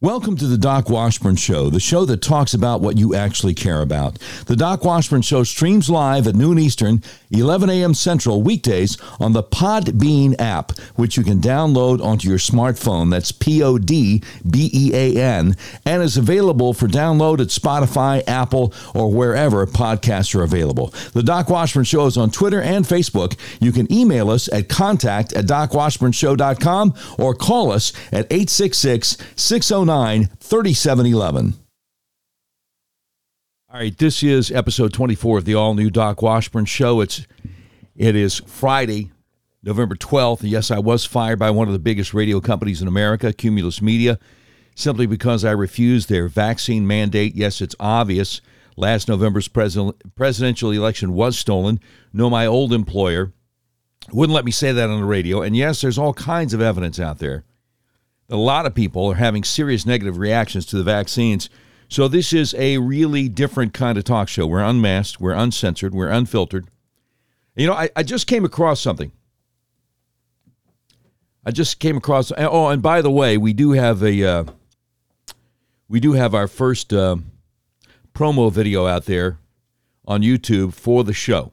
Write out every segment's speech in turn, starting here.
Welcome to the Doc Washburn Show, the show that talks about what you actually care about. The Doc Washburn Show streams live at noon Eastern, 11 a.m. Central, weekdays on the Podbean app, which you can download onto your smartphone. That's P O D B E A N, and is available for download at Spotify, Apple, or wherever podcasts are available. The Doc Washburn Show is on Twitter and Facebook. You can email us at contact at docwashburnshow.com or call us at 866 609 3711. All right, this is episode 24 of the all new Doc Washburn show. It's it is Friday, November 12th. Yes, I was fired by one of the biggest radio companies in America, Cumulus Media, simply because I refused their vaccine mandate. Yes, it's obvious. Last November's president, presidential election was stolen. No, my old employer wouldn't let me say that on the radio. And yes, there's all kinds of evidence out there a lot of people are having serious negative reactions to the vaccines. So this is a really different kind of talk show. We're unmasked, we're uncensored, we're unfiltered. You know, I, I just came across something. I just came across. Oh, and by the way, we do have a uh, we do have our first uh, promo video out there on YouTube for the show,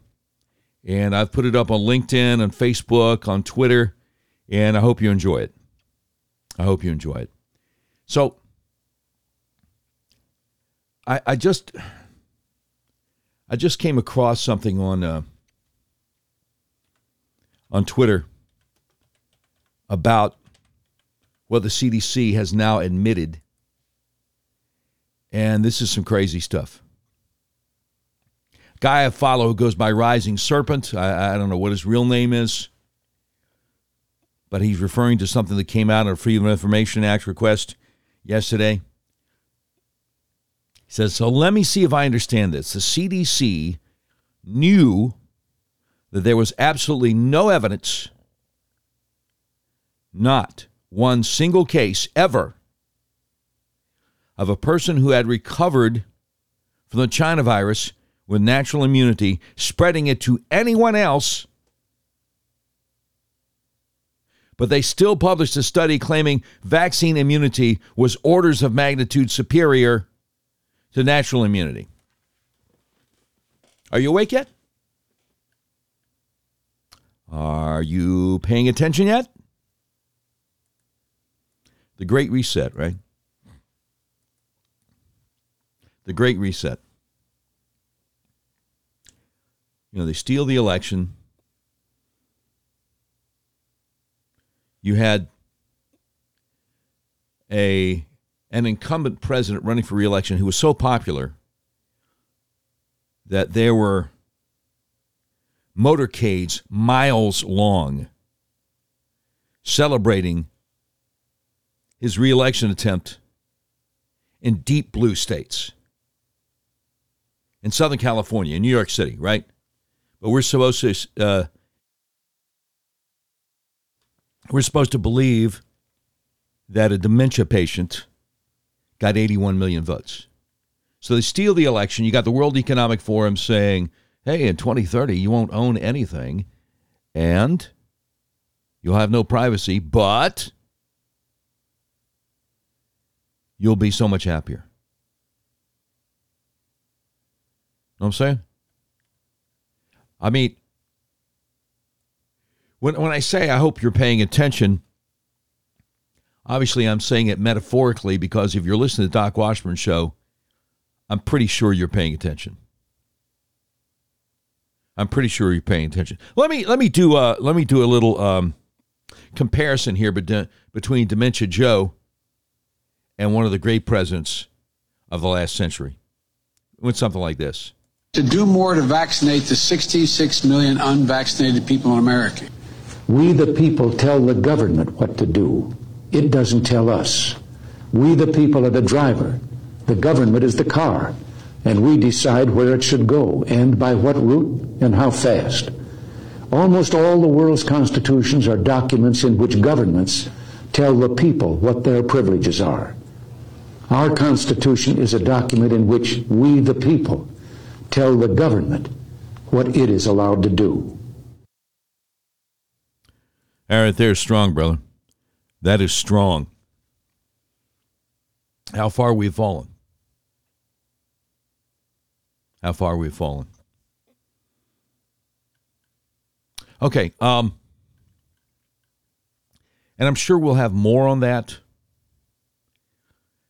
and I've put it up on LinkedIn, on Facebook, on Twitter, and I hope you enjoy it. I hope you enjoy it. So, I, I just I just came across something on uh, on Twitter about what the CDC has now admitted, and this is some crazy stuff. Guy I follow who goes by Rising Serpent. I, I don't know what his real name is but he's referring to something that came out of a Freedom of Information Act request yesterday. He says, So let me see if I understand this. The CDC knew that there was absolutely no evidence, not one single case ever, of a person who had recovered from the China virus with natural immunity spreading it to anyone else but they still published a study claiming vaccine immunity was orders of magnitude superior to natural immunity. Are you awake yet? Are you paying attention yet? The Great Reset, right? The Great Reset. You know, they steal the election you had a an incumbent president running for reelection who was so popular that there were motorcades miles long celebrating his reelection attempt in deep blue states. In Southern California, in New York City, right? But we're supposed to uh, we're supposed to believe that a dementia patient got 81 million votes. So they steal the election. You got the World Economic Forum saying, hey, in 2030, you won't own anything and you'll have no privacy, but you'll be so much happier. Know what I'm saying? I mean, when, when I say I hope you're paying attention, obviously I'm saying it metaphorically because if you're listening to Doc Washburn show, I'm pretty sure you're paying attention. I'm pretty sure you're paying attention. Let me let me do uh let me do a little um, comparison here between Dementia Joe and one of the great presidents of the last century. With something like this. To do more to vaccinate the 66 million unvaccinated people in America. We, the people, tell the government what to do. It doesn't tell us. We, the people, are the driver. The government is the car. And we decide where it should go and by what route and how fast. Almost all the world's constitutions are documents in which governments tell the people what their privileges are. Our Constitution is a document in which we, the people, tell the government what it is allowed to do. All right, there's strong, brother. That is strong. how far we've fallen. How far we've fallen. Okay. Um, and I'm sure we'll have more on that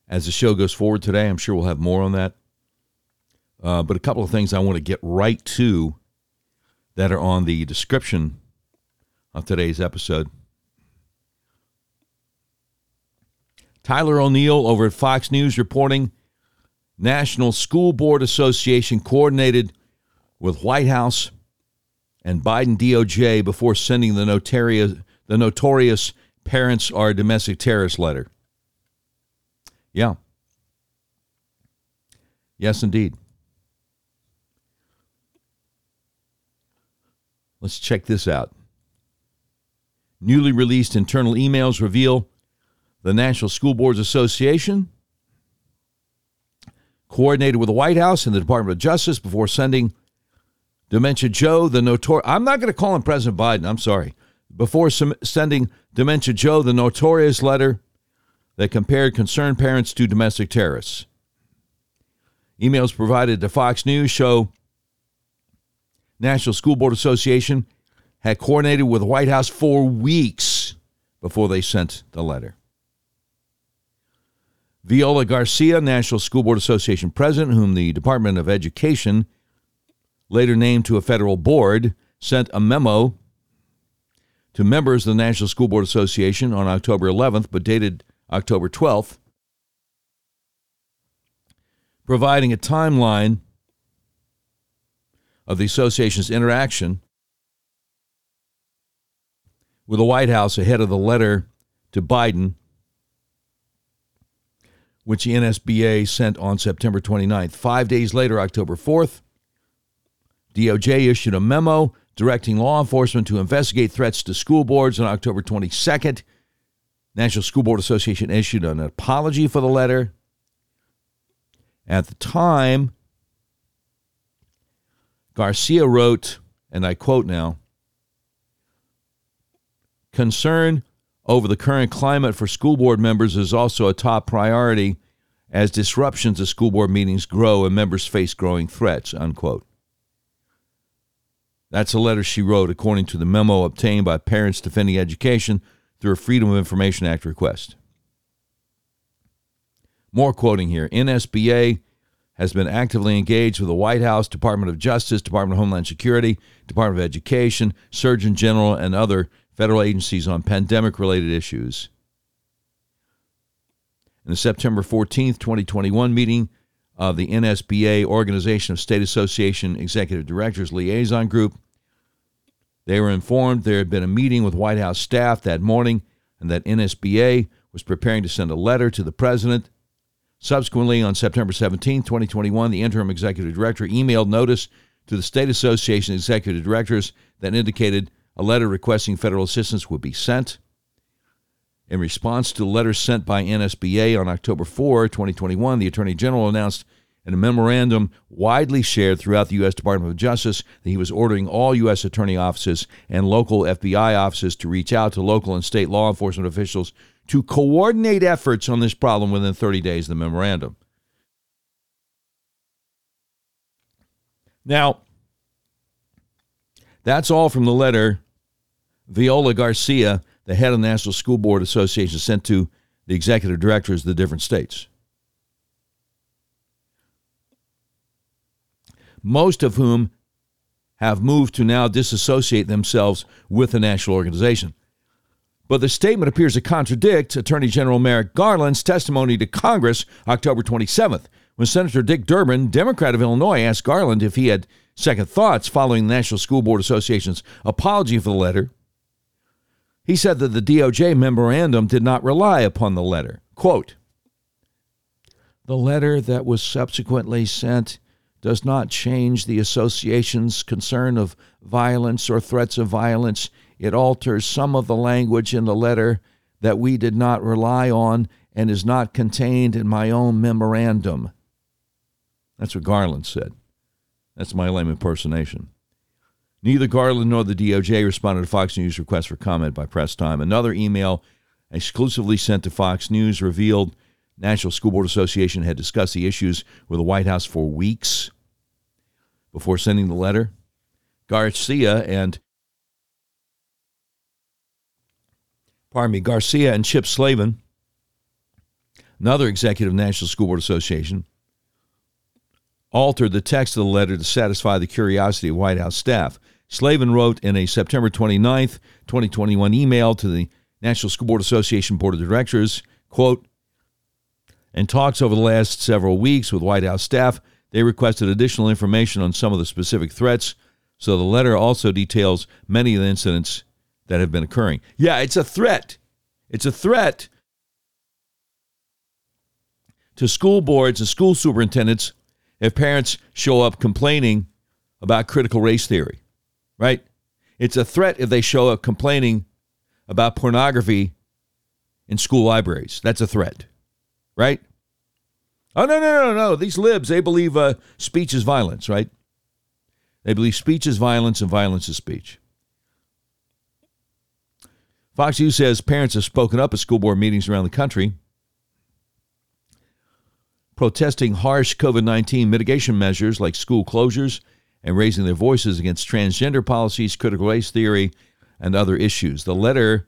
as the show goes forward today. I'm sure we'll have more on that. Uh, but a couple of things I want to get right to that are on the description of today's episode. Tyler O'Neill over at Fox News reporting National School Board Association coordinated with White House and Biden DOJ before sending the notorious, the notorious parents are domestic terrorist letter. Yeah. Yes, indeed. Let's check this out. Newly released internal emails reveal the National School Boards Association coordinated with the White House and the Department of Justice before sending Dementia Joe, the notorious. I'm not going to call him President Biden. I'm sorry. Before sending Dementia Joe the notorious letter that compared concerned parents to domestic terrorists. Emails provided to Fox News show National School Board Association had coordinated with the White House for weeks before they sent the letter. Viola Garcia, National School Board Association president, whom the Department of Education later named to a federal board, sent a memo to members of the National School Board Association on October 11th, but dated October 12th, providing a timeline of the association's interaction with the White House ahead of the letter to Biden, which the NSBA sent on September 29th. Five days later, October 4th, DOJ issued a memo directing law enforcement to investigate threats to school boards on October 22nd. National School Board Association issued an apology for the letter. At the time, Garcia wrote, and I quote now Concern over the current climate for school board members is also a top priority as disruptions to school board meetings grow and members face growing threats, unquote. That's a letter she wrote according to the memo obtained by Parents Defending Education through a Freedom of Information Act request. More quoting here NSBA has been actively engaged with the White House, Department of Justice, Department of Homeland Security, Department of Education, Surgeon General, and other federal agencies on pandemic related issues. In the September 14th, 2021 meeting of the NSBA Organization of State Association Executive Directors Liaison Group, they were informed there had been a meeting with White House staff that morning and that NSBA was preparing to send a letter to the president Subsequently, on September 17, 2021, the interim executive director emailed notice to the State Association executive directors that indicated a letter requesting federal assistance would be sent. In response to the letter sent by NSBA on October 4, 2021, the Attorney General announced in a memorandum widely shared throughout the U.S. Department of Justice that he was ordering all U.S. attorney offices and local FBI offices to reach out to local and state law enforcement officials to coordinate efforts on this problem within 30 days of the memorandum. Now, that's all from the letter Viola Garcia, the head of the National School Board Association, sent to the executive directors of the different states. Most of whom have moved to now disassociate themselves with the national organization. But the statement appears to contradict Attorney General Merrick Garland's testimony to Congress October 27th, when Senator Dick Durbin, Democrat of Illinois, asked Garland if he had second thoughts following the National School Board Association's apology for the letter. He said that the DOJ memorandum did not rely upon the letter. Quote The letter that was subsequently sent does not change the association's concern of violence or threats of violence it alters some of the language in the letter that we did not rely on and is not contained in my own memorandum. That's what Garland said. That's my lame impersonation. Neither Garland nor the DOJ responded to Fox News' request for comment by press time. Another email exclusively sent to Fox News revealed National School Board Association had discussed the issues with the White House for weeks before sending the letter. Garcia and pardon me, Garcia and Chip Slaven, another executive of National School Board Association, altered the text of the letter to satisfy the curiosity of White House staff. Slaven wrote in a September 29th, 2021 email to the National School Board Association Board of Directors, quote, in talks over the last several weeks with White House staff, they requested additional information on some of the specific threats. So the letter also details many of the incidents that have been occurring. Yeah, it's a threat. It's a threat to school boards and school superintendents if parents show up complaining about critical race theory, right? It's a threat if they show up complaining about pornography in school libraries. That's a threat, right? Oh, no, no, no, no. These libs, they believe uh, speech is violence, right? They believe speech is violence and violence is speech. Fox News says parents have spoken up at school board meetings around the country protesting harsh COVID 19 mitigation measures like school closures and raising their voices against transgender policies, critical race theory, and other issues. The letter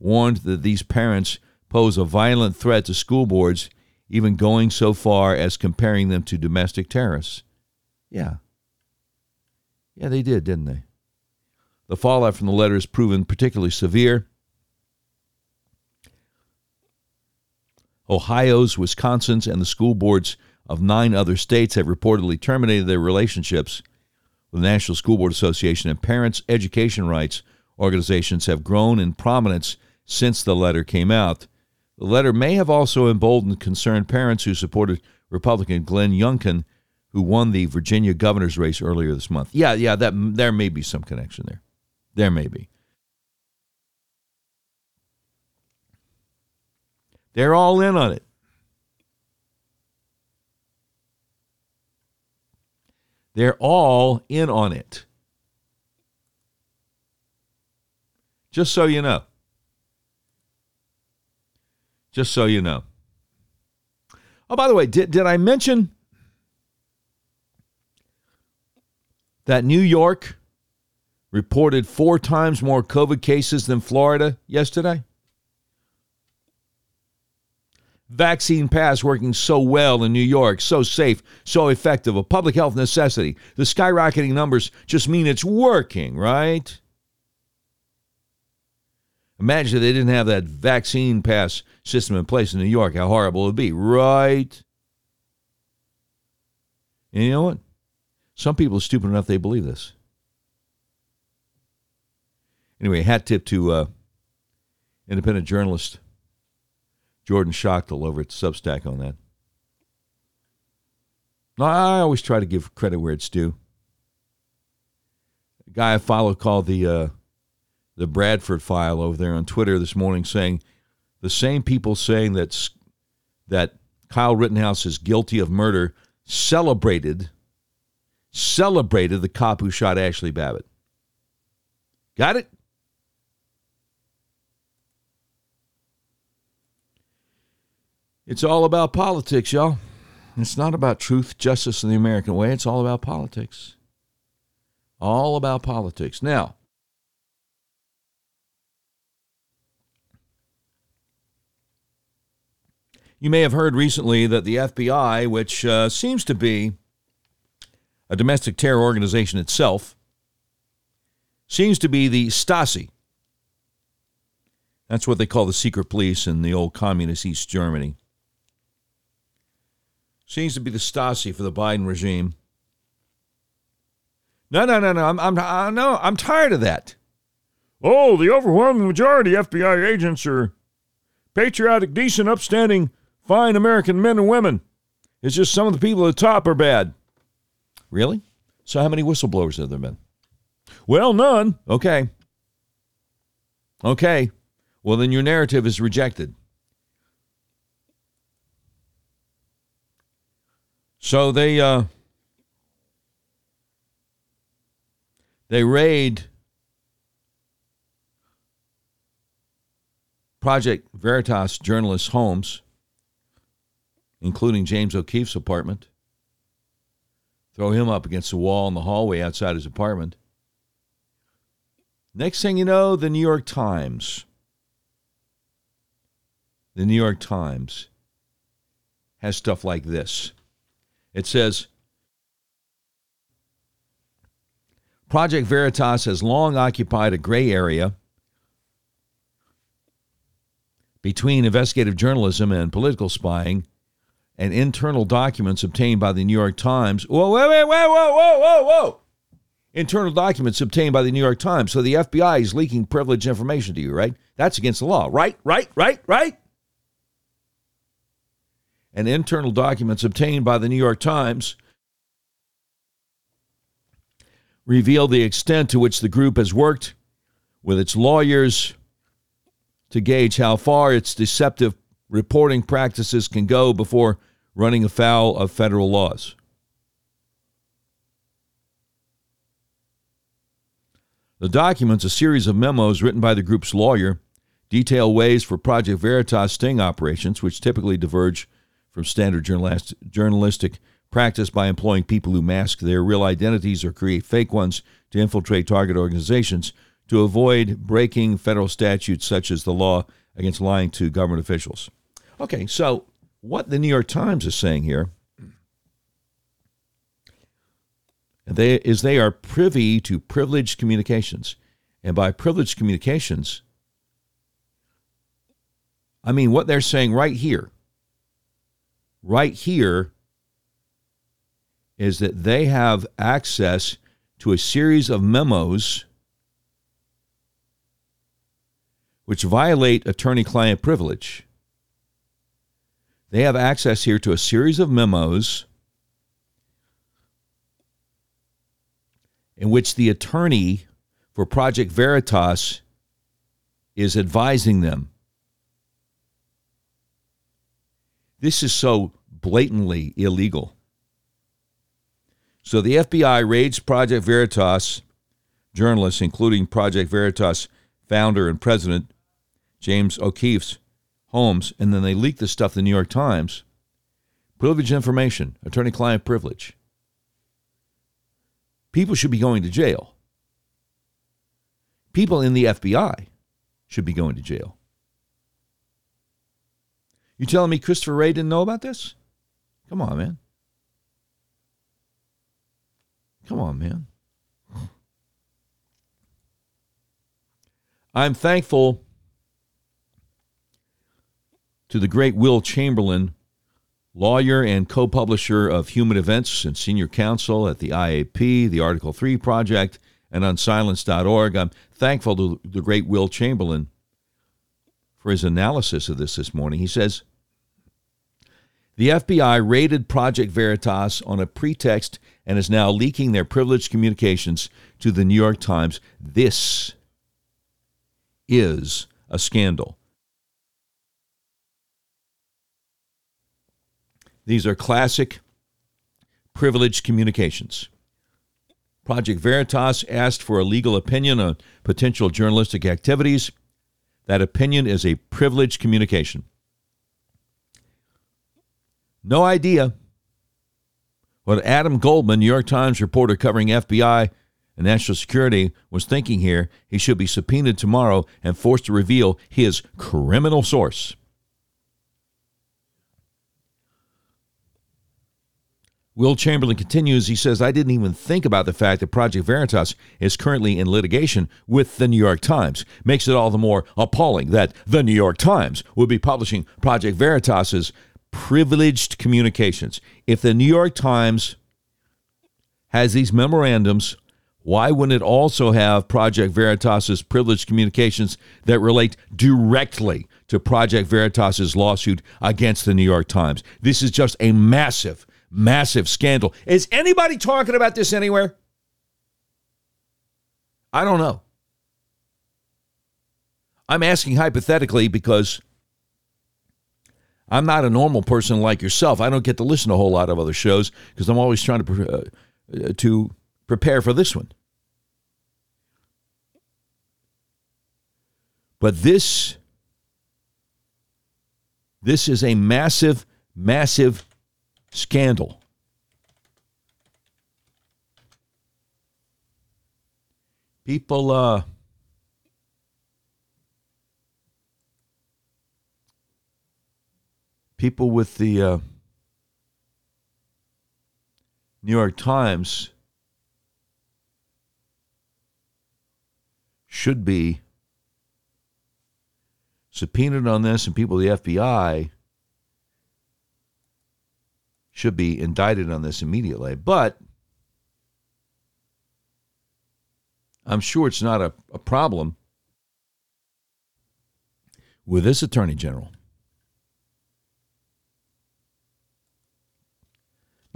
warned that these parents pose a violent threat to school boards, even going so far as comparing them to domestic terrorists. Yeah. Yeah, they did, didn't they? The fallout from the letter has proven particularly severe. Ohio's, Wisconsin's, and the school boards of nine other states have reportedly terminated their relationships the National School Board Association, and parents' education rights organizations have grown in prominence since the letter came out. The letter may have also emboldened concerned parents who supported Republican Glenn Youngkin, who won the Virginia governor's race earlier this month. Yeah, yeah, that there may be some connection there. There may be. They're all in on it. They're all in on it. Just so you know. Just so you know. Oh, by the way, did, did I mention that New York reported four times more COVID cases than Florida yesterday? Vaccine pass working so well in New York, so safe, so effective, a public health necessity. The skyrocketing numbers just mean it's working, right? Imagine if they didn't have that vaccine pass system in place in New York, how horrible it would be, right? And you know what? Some people are stupid enough they believe this. Anyway, hat tip to uh, independent journalist Jordan Schachtel over at Substack on that. I always try to give credit where it's due. A guy I follow called the uh, the Bradford file over there on Twitter this morning, saying the same people saying that that Kyle Rittenhouse is guilty of murder celebrated celebrated the cop who shot Ashli Babbitt. Got it? It's all about politics, y'all. It's not about truth, justice, and the American way. It's all about politics. All about politics. Now, you may have heard recently that the FBI, which uh, seems to be a domestic terror organization itself, seems to be the Stasi. That's what they call the secret police in the old communist East Germany. Seems to be the Stasi for the Biden regime. No, no, no, no. I'm, I'm, uh, no, I'm tired of that. Oh, the overwhelming majority of FBI agents are patriotic, decent, upstanding, fine American men and women. It's just some of the people at the top are bad. Really? So, how many whistleblowers have there been? Well, none. Okay. Okay. Well, then your narrative is rejected. So they uh, they raid Project Veritas journalists' homes including James O'Keefe's apartment. Throw him up against the wall in the hallway outside his apartment. Next thing you know, the New York Times. The New York Times has stuff like this. It says Project Veritas has long occupied a gray area between investigative journalism and political spying and internal documents obtained by the New York Times. Whoa, wait, wait, whoa, whoa, whoa, whoa. Internal documents obtained by the New York Times. So the FBI is leaking privileged information to you, right? That's against the law, right? Right, right, right? And internal documents obtained by the New York Times reveal the extent to which the group has worked with its lawyers to gauge how far its deceptive reporting practices can go before running afoul of federal laws. The documents, a series of memos written by the group's lawyer, detail ways for Project Veritas sting operations, which typically diverge from standard journalistic practice by employing people who mask their real identities or create fake ones to infiltrate target organizations to avoid breaking federal statutes such as the law against lying to government officials. Okay, so what the New York Times is saying here they, is they are privy to privileged communications. And by privileged communications, I mean what they're saying right here. Right here is that they have access to a series of memos which violate attorney client privilege. They have access here to a series of memos in which the attorney for Project Veritas is advising them. This is so blatantly illegal. So the FBI raids Project Veritas journalists, including Project Veritas founder and president James O'Keefe's homes, and then they leak the stuff to the New York Times. Privileged information, attorney client privilege. People should be going to jail. People in the FBI should be going to jail. You telling me Christopher Wray didn't know about this? Come on, man. Come on, man. I'm thankful to the great Will Chamberlain, lawyer and co publisher of Human Events and senior counsel at the IAP, the Article 3 Project, and unsilenced.org. I'm thankful to the great Will Chamberlain for his analysis of this this morning. He says, the FBI raided Project Veritas on a pretext and is now leaking their privileged communications to the New York Times. This is a scandal. These are classic privileged communications. Project Veritas asked for a legal opinion on potential journalistic activities. That opinion is a privileged communication. No idea what Adam Goldman, New York Times reporter covering FBI and national security, was thinking here. He should be subpoenaed tomorrow and forced to reveal his criminal source. Will Chamberlain continues. He says, I didn't even think about the fact that Project Veritas is currently in litigation with the New York Times. Makes it all the more appalling that the New York Times would be publishing Project Veritas's privileged communications. If the New York Times has these memorandums, why wouldn't it also have Project Veritas's privileged communications that relate directly to Project Veritas's lawsuit against the New York Times? This is just a massive massive scandal. Is anybody talking about this anywhere? I don't know. I'm asking hypothetically because I'm not a normal person like yourself. I don't get to listen to a whole lot of other shows because I'm always trying to uh, uh, to prepare for this one. But this this is a massive massive scandal. People, uh, people with the uh, New York Times should be subpoenaed on this, and people the FBI should be indicted on this immediately. But I'm sure it's not a, a problem with this Attorney General.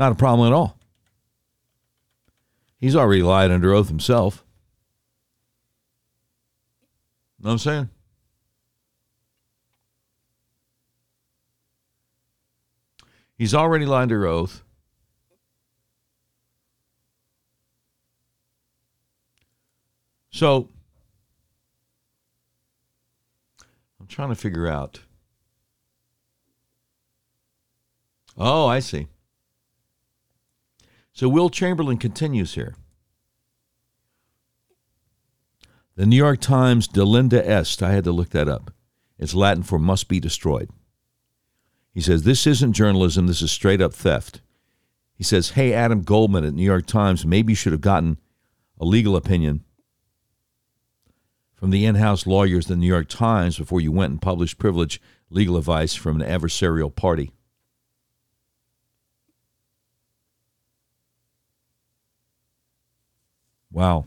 Not a problem at all. He's already lied under oath himself. Know what I'm saying? He's already lied under oath. So I'm trying to figure out. Oh, I see. So Will Chamberlain continues here. The New York Times Delenda Est, I had to look that up. It's Latin for must be destroyed. He says, This isn't journalism, this is straight up theft. He says, Hey, Adam Goldman at New York Times, maybe you should have gotten a legal opinion from the in house lawyers at the New York Times before you went and published privileged legal advice from an adversarial party. Wow.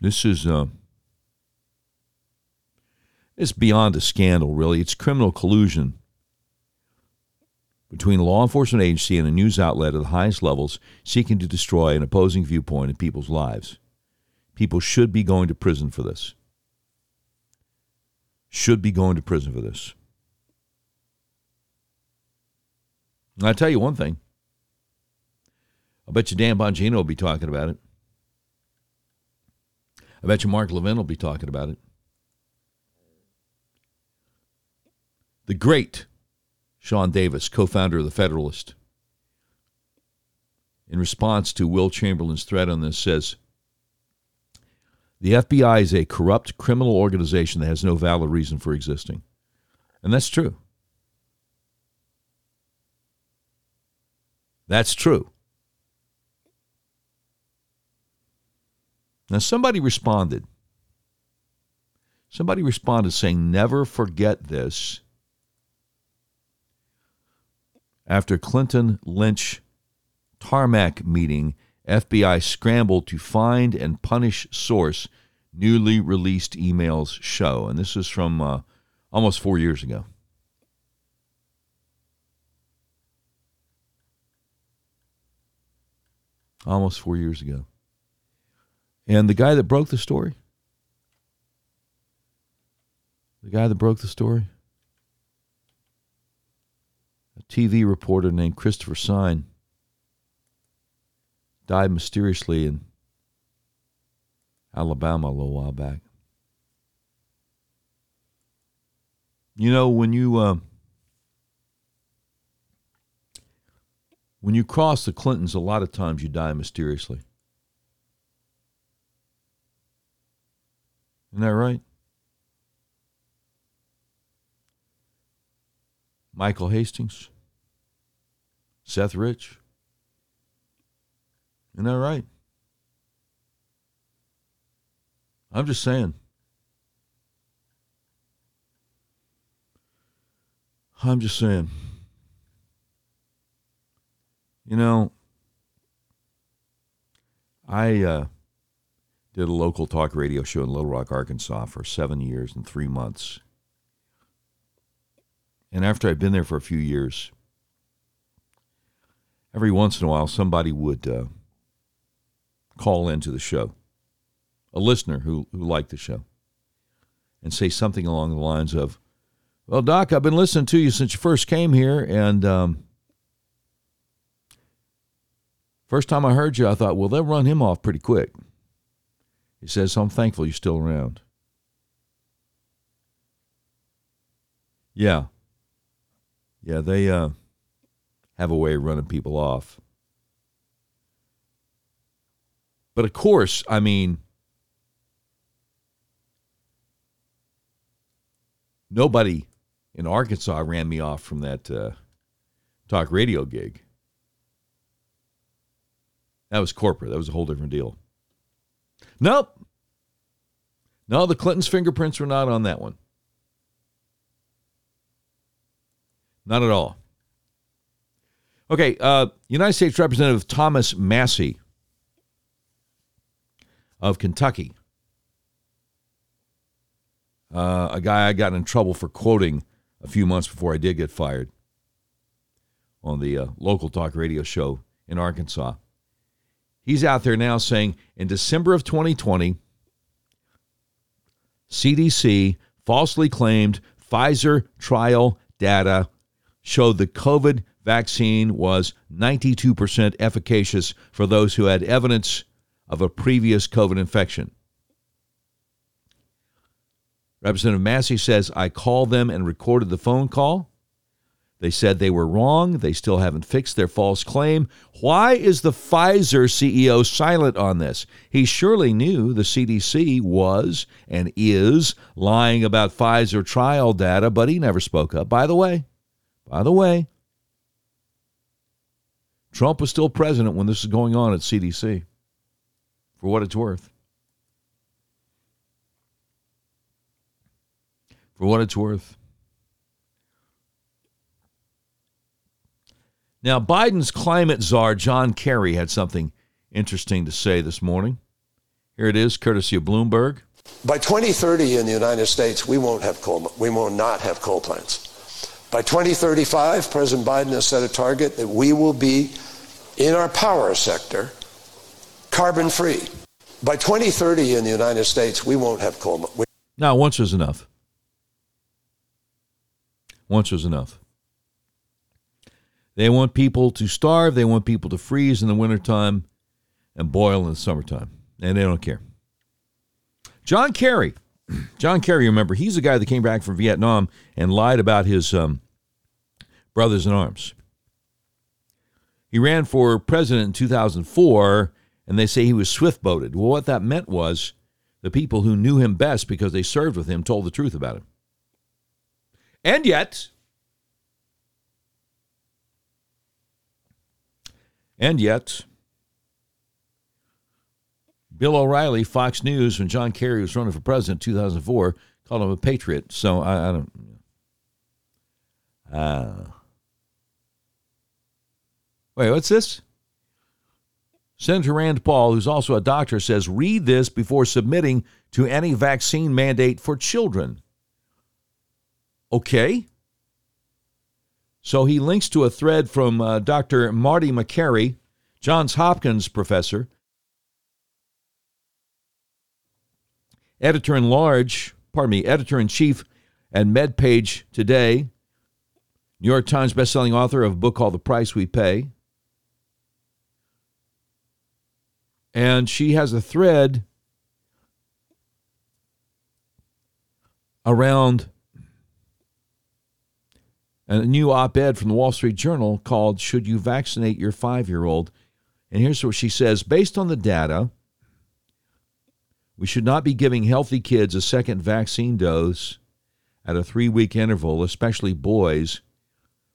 This is uh, it's beyond a scandal, really. It's criminal collusion between a law enforcement agency and a news outlet at the highest levels seeking to destroy an opposing viewpoint in people's lives. People should be going to prison for this. Should be going to prison for this. And I tell you one thing. I bet you Dan Bongino will be talking about it. I bet you Mark Levin will be talking about it. The great Sean Davis, co founder of The Federalist, in response to Will Chamberlain's threat on this, says The FBI is a corrupt criminal organization that has no valid reason for existing. And that's true. That's true. Now, somebody responded. Somebody responded saying, Never forget this. After Clinton Lynch tarmac meeting, FBI scrambled to find and punish source, newly released emails show. And this is from uh, almost four years ago. Almost four years ago. And the guy that broke the story, the guy that broke the story, a TV reporter named Christopher Sign, died mysteriously in Alabama a little while back. You know, when you uh, when you cross the Clintons, a lot of times you die mysteriously. Isn't that right? Michael Hastings, Seth Rich. Isn't that right? I'm just saying. I'm just saying. You know, I uh, did a local talk radio show in Little Rock, Arkansas for seven years and three months. And after I'd been there for a few years, every once in a while somebody would uh, call into the show, a listener who, who liked the show, and say something along the lines of, Well, Doc, I've been listening to you since you first came here, and um, first time I heard you, I thought, well, they'll run him off pretty quick. He says, I'm thankful you're still around. Yeah. Yeah, they uh, have a way of running people off. But of course, I mean, nobody in Arkansas ran me off from that uh, talk radio gig. That was corporate. That was a whole different deal. Nope. No, the Clintons' fingerprints were not on that one. Not at all. Okay, uh, United States Representative Thomas Massie of Kentucky, uh, a guy I got in trouble for quoting a few months before I did get fired on the uh, local talk radio show in Arkansas. He's out there now saying in December of 2020, CDC falsely claimed Pfizer trial data showed the COVID vaccine was 92% efficacious for those who had evidence of a previous COVID infection. Representative Massie says, I called them and recorded the phone call. They said they were wrong. They still haven't fixed their false claim. Why is the Pfizer CEO silent on this? He surely knew the CDC was and is lying about Pfizer trial data, but he never spoke up. By the way, by the way, Trump was still president when this was going on at CDC, for what it's worth. For what it's worth. Now, Biden's climate czar, John Kerry, had something interesting to say this morning. Here it is, courtesy of Bloomberg. By 2030 in the United States, we won't have coal, we will not have coal plants. By 2035, President Biden has set a target that we will be in our power sector carbon free. By 2030 in the United States, we won't have coal. We- now, once was enough. Once was enough. They want people to starve. They want people to freeze in the wintertime and boil in the summertime. And they don't care. John Kerry. John Kerry, remember, he's the guy that came back from Vietnam and lied about his um, brothers in arms. He ran for president in 2004, and they say he was swift boated. Well, what that meant was the people who knew him best because they served with him told the truth about him. And yet, and yet, Bill O'Reilly, Fox News, when John Kerry was running for president in 2004, called him a patriot. So I, I don't. Uh, wait, what's this? Senator Rand Paul, who's also a doctor, says read this before submitting to any vaccine mandate for children. Okay. So he links to a thread from uh, Dr. Marty Makary, Johns Hopkins professor, editor in large, pardon me, editor in chief at MedPage Today, New York Times bestselling author of a book called The Price We Pay. And she has a thread around a new op ed from the Wall Street Journal called Should You Vaccinate Your Five Year Old? And here's what she says Based on the data, we should not be giving healthy kids a second vaccine dose at a three week interval, especially boys,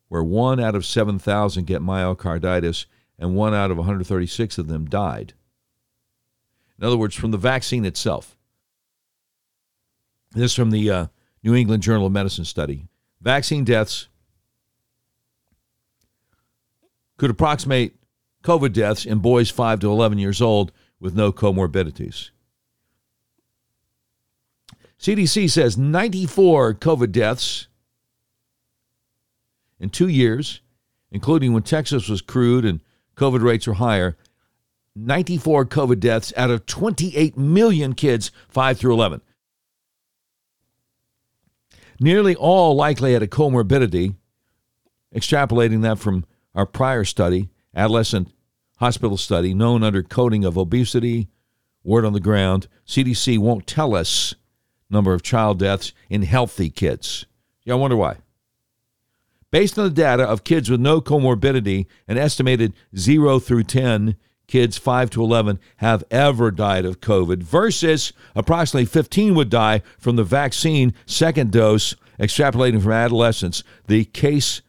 where one out of 7,000 get myocarditis and one out of 136 of them died. In other words, from the vaccine itself. This is from the uh, New England Journal of Medicine study. Vaccine deaths could approximate COVID deaths in boys 5 to 11 years old with no comorbidities. CDC says 94 COVID deaths in two years, including when Texas was crude and COVID rates were higher. 94 COVID deaths out of 28 million kids 5 through 11. Nearly all likely had a comorbidity, extrapolating that from our prior study, adolescent hospital study, known under coding of obesity, word on the ground. CDC won't tell us number of child deaths in healthy kids. Yeah, I wonder why. Based on the data of kids with no comorbidity, an estimated 0 through 10 kids 5 to 11 have ever died of COVID versus approximately 15 would die from the vaccine second dose extrapolating from adolescents. The case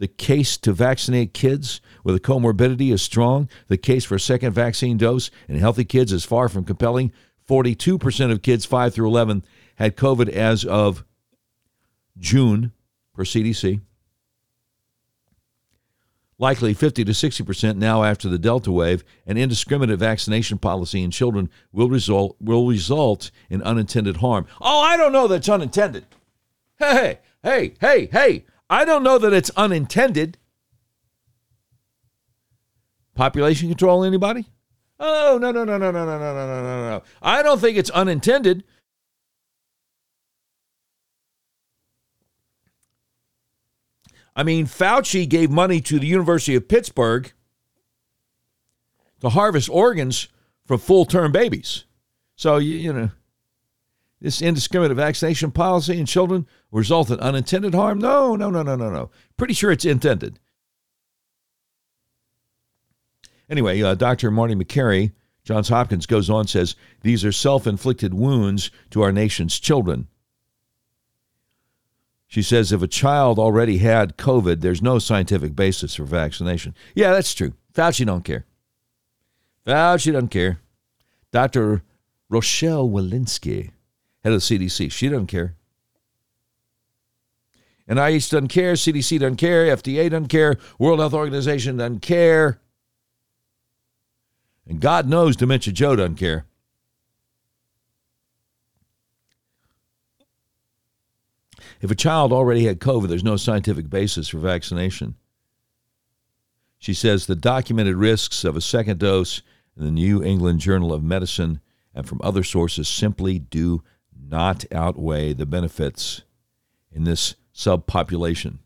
the case to vaccinate kids with a comorbidity is strong. The case for a second vaccine dose in healthy kids is far from compelling. 42% of kids 5 through 11 had COVID as of June per CDC. Likely 50 to 60% now after the Delta wave, an indiscriminate vaccination policy in children will result will result in unintended harm. Oh, I don't know that's unintended. Hey, hey, hey, hey. I don't know that it's unintended. Population control anybody? Oh, no, no, no, no, no, no, no, no, no, no, no. I don't think it's unintended. I mean, Fauci gave money to the University of Pittsburgh to harvest organs from full term babies. So, you, you, know, this indiscriminate vaccination policy in children will result in unintended harm? No, no, no, no, no, no. Pretty sure it's intended. Anyway, uh, Dr. Marty Makary, Johns Hopkins, goes on says these are self inflicted wounds to our nation's children. She says if a child already had COVID, there's no scientific basis for vaccination. Yeah, that's true. Fauci don't care. Fauci don't care. Dr. Rochelle Walensky, head of the CDC, she doesn't care. NIH doesn't care, CDC doesn't care, FDA doesn't care, World Health Organization doesn't care. And God knows Dementia Joe doesn't care. If a child already had COVID, there's no scientific basis for vaccination. She says the documented risks of a second dose in the New England Journal of Medicine and from other sources simply do not outweigh the benefits in this subpopulation.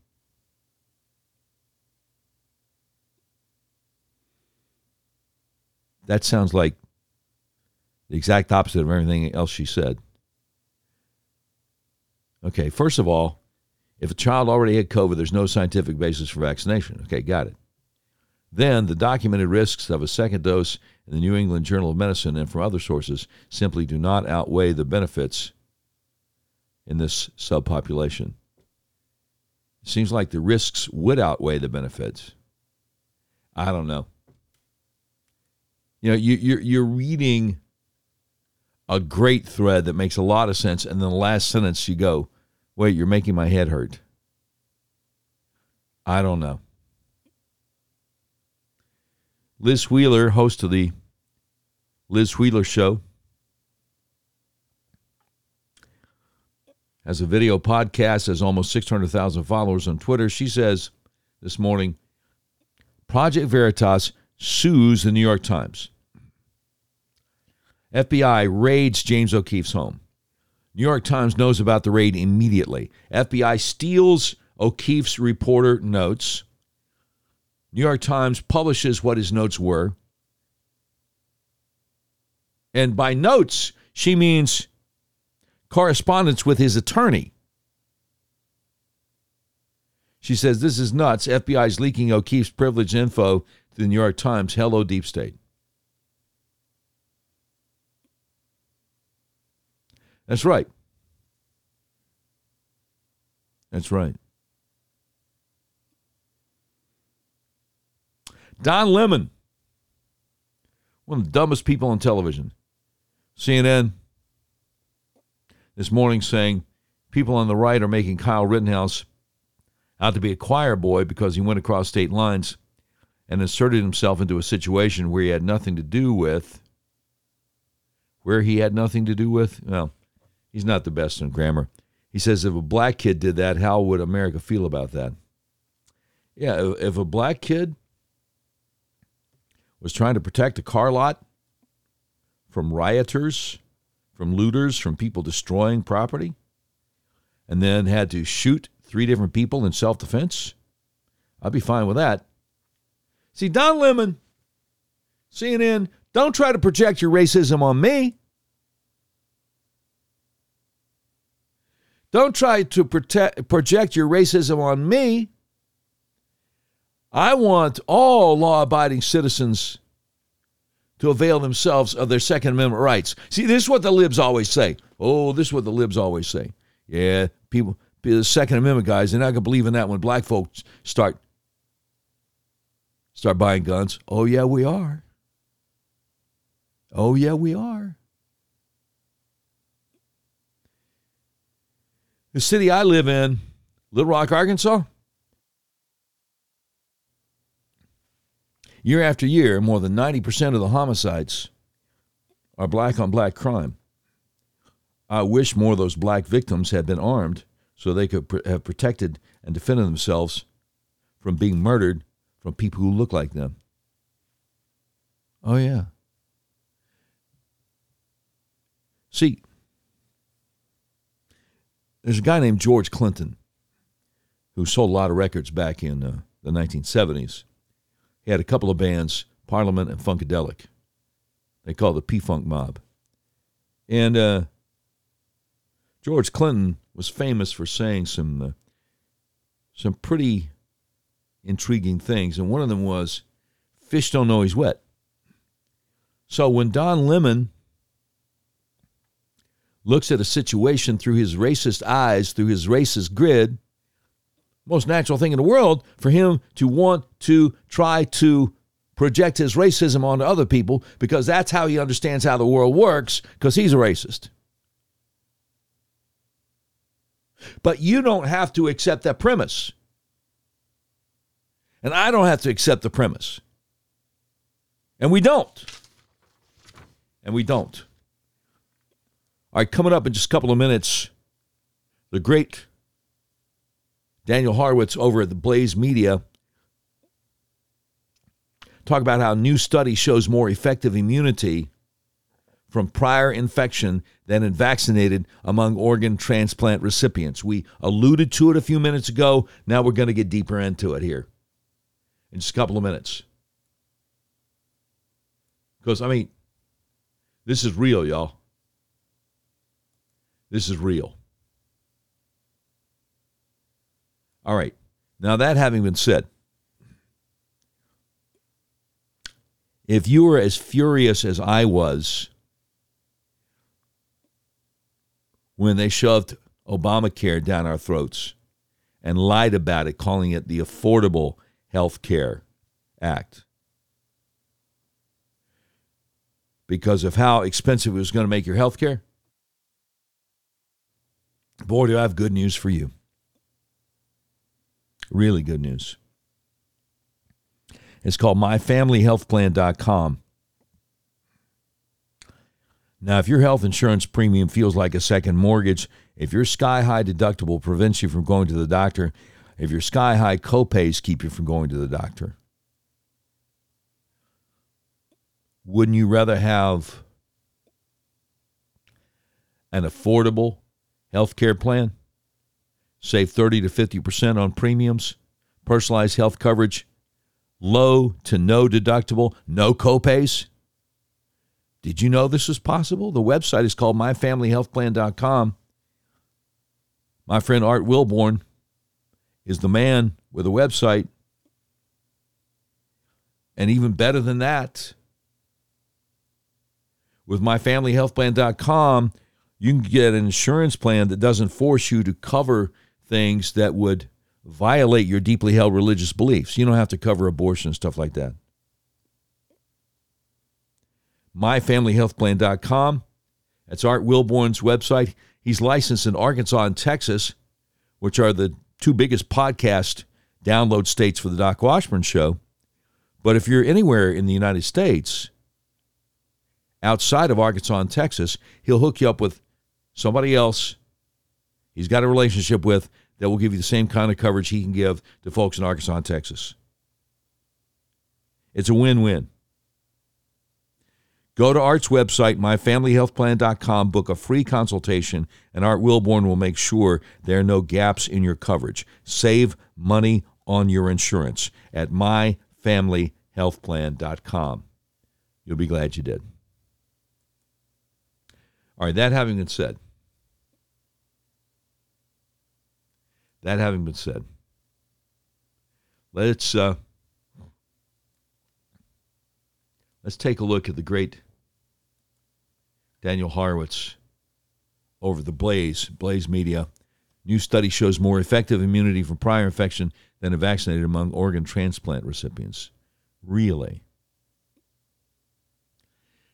That sounds like the exact opposite of everything else she said. Okay, first of all, if a child already had COVID, there's no scientific basis for vaccination. Okay, got it. Then the documented risks of a second dose in the New England Journal of Medicine and from other sources simply do not outweigh the benefits in this subpopulation. It seems like the risks would outweigh the benefits. I don't know. You know, you, you're, you're reading a great thread that makes a lot of sense, and then the last sentence you go, Wait, you're making my head hurt. I don't know. Liz Wheeler, host of the Liz Wheeler Show, has a video podcast, has almost 600,000 followers on Twitter. She says this morning Project Veritas sues the New York Times. FBI raids James O'Keefe's home. New York Times knows about the raid immediately. FBI steals O'Keefe's reporter notes. New York Times publishes what his notes were. And by notes, she means correspondence with his attorney. She says, This is nuts. FBI's leaking O'Keefe's privileged info to the New York Times. Hello, Deep State. That's right. That's right. Don Lemon, one of the dumbest people on television. CNN this morning saying people on the right are making Kyle Rittenhouse out to be a choir boy because he went across state lines and inserted himself into a situation where he had nothing to do with. Where he had nothing to do with? Well, He's not the best in grammar. He says if a black kid did that, how would America feel about that? Yeah, if a black kid was trying to protect a car lot from rioters, from looters, from people destroying property, and then had to shoot three different people in self defense, I'd be fine with that. See, Don Lemon, CNN, don't try to project your racism on me. Don't try to protect, project your racism on me. I want all law abiding citizens to avail themselves of their Second Amendment rights. See, this is what the libs always say. Oh, this is what the libs always say. Yeah, people, the Second Amendment guys, they're not going to believe in that when black folks start start buying guns. Oh, yeah, we are. Oh, yeah, we are. The city I live in, Little Rock, Arkansas, year after year, more than 90% of the homicides are black on black crime. I wish more of those black victims had been armed so they could pr- have protected and defended themselves from being murdered from people who look like them. Oh, yeah. See, there's a guy named George Clinton who sold a lot of records back in uh, the 1970s. He had a couple of bands, Parliament and Funkadelic. They called the P Funk Mob. And uh, George Clinton was famous for saying some uh, some pretty intriguing things, and one of them was, "Fish don't know he's wet." So when Don Lemon looks at a situation through his racist eyes, through his racist grid, most natural thing in the world for him to want to try to project his racism onto other people because that's how he understands how the world works because he's a racist. But you don't have to accept that premise. And I don't have to accept the premise. And we don't. And we don't. All right, coming up in just a couple of minutes, the great Daniel Horowitz over at the Blaze Media talk about how new study shows more effective immunity from prior infection than in vaccinated among organ transplant recipients. We alluded to it a few minutes ago. Now we're going to get deeper into it here in just a couple of minutes. Because, I mean, this is real, y'all. This is real. All right. Now, that having been said, if you were as furious as I was when they shoved Obamacare down our throats and lied about it, calling it the Affordable Health Care Act. Because of how expensive it was going to make your health care. Boy, do I have good news for you. Really good news. It's called myfamilyhealthplan.com. Now, if your health insurance premium feels like a second mortgage, if your sky high deductible prevents you from going to the doctor, if your sky high copays keep you from going to the doctor, wouldn't you rather have an affordable health care plan? Save 30 to 50% on premiums, personalized health coverage, low to no deductible, no copays? Did you know this is possible? The website is called myfamilyhealthplan.com. My friend Art Wilborn is the man with a website. And even better than that, with myfamilyhealthplan.com, you can get an insurance plan that doesn't force you to cover things that would violate your deeply held religious beliefs. You don't have to cover abortion and stuff like that myfamilyhealthplan.com. That's Art Wilborn's website. He's licensed in Arkansas and Texas, which are the two biggest podcast download states for the Doc Washburn Show. But if you're anywhere in the United States, outside of Arkansas and Texas, he'll hook you up with somebody else he's got a relationship with that will give you the same kind of coverage he can give to folks in Arkansas and Texas. It's a win win. Go to Art's website, myfamilyhealthplan.com, book a free consultation, and Art Wilborn will make sure there are no gaps in your coverage. Save money on your insurance at myfamilyhealthplan.com. You'll be glad you did. All right, that having been said, That having been said, let's uh, let's take a look at the great Daniel Horowitz over the Blaze Blaze Media. New study shows more effective immunity from prior infection than a vaccinated among organ transplant recipients. Really?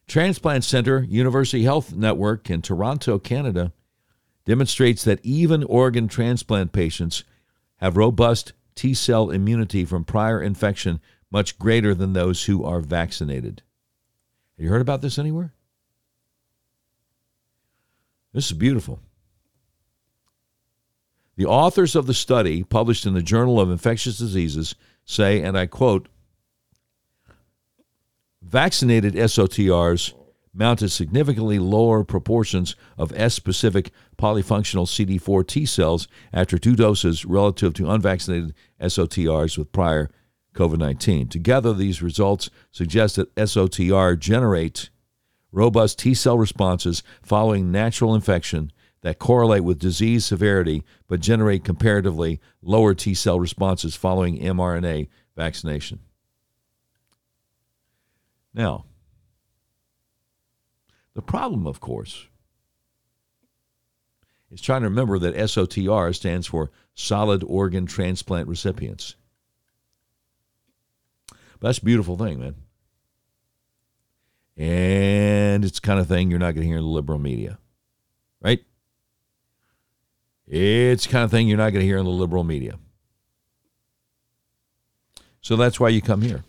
Transplant Center University Health Network in Toronto, Canada, demonstrates that even organ transplant patients have robust T cell immunity from prior infection much greater than those who are vaccinated. Have you heard about this anywhere? This is beautiful. The authors of the study, published in the Journal of Infectious Diseases, say, and I quote, vaccinated SOTRs mounted significantly lower proportions of S specific polyfunctional CD4 T cells after two doses relative to unvaccinated SOTRs with prior COVID 19. Together, these results suggest that SOTR generate robust T cell responses following natural infection that correlate with disease severity but generate comparatively lower T cell responses following mRNA vaccination. Now, the problem, of course, is trying to remember that SOTR stands for solid organ transplant recipients. But that's a beautiful thing, man. And it's kind of thing you're not going to hear in the liberal media, right? It's kind of thing you're not going to hear in the liberal media. So that's why you come here.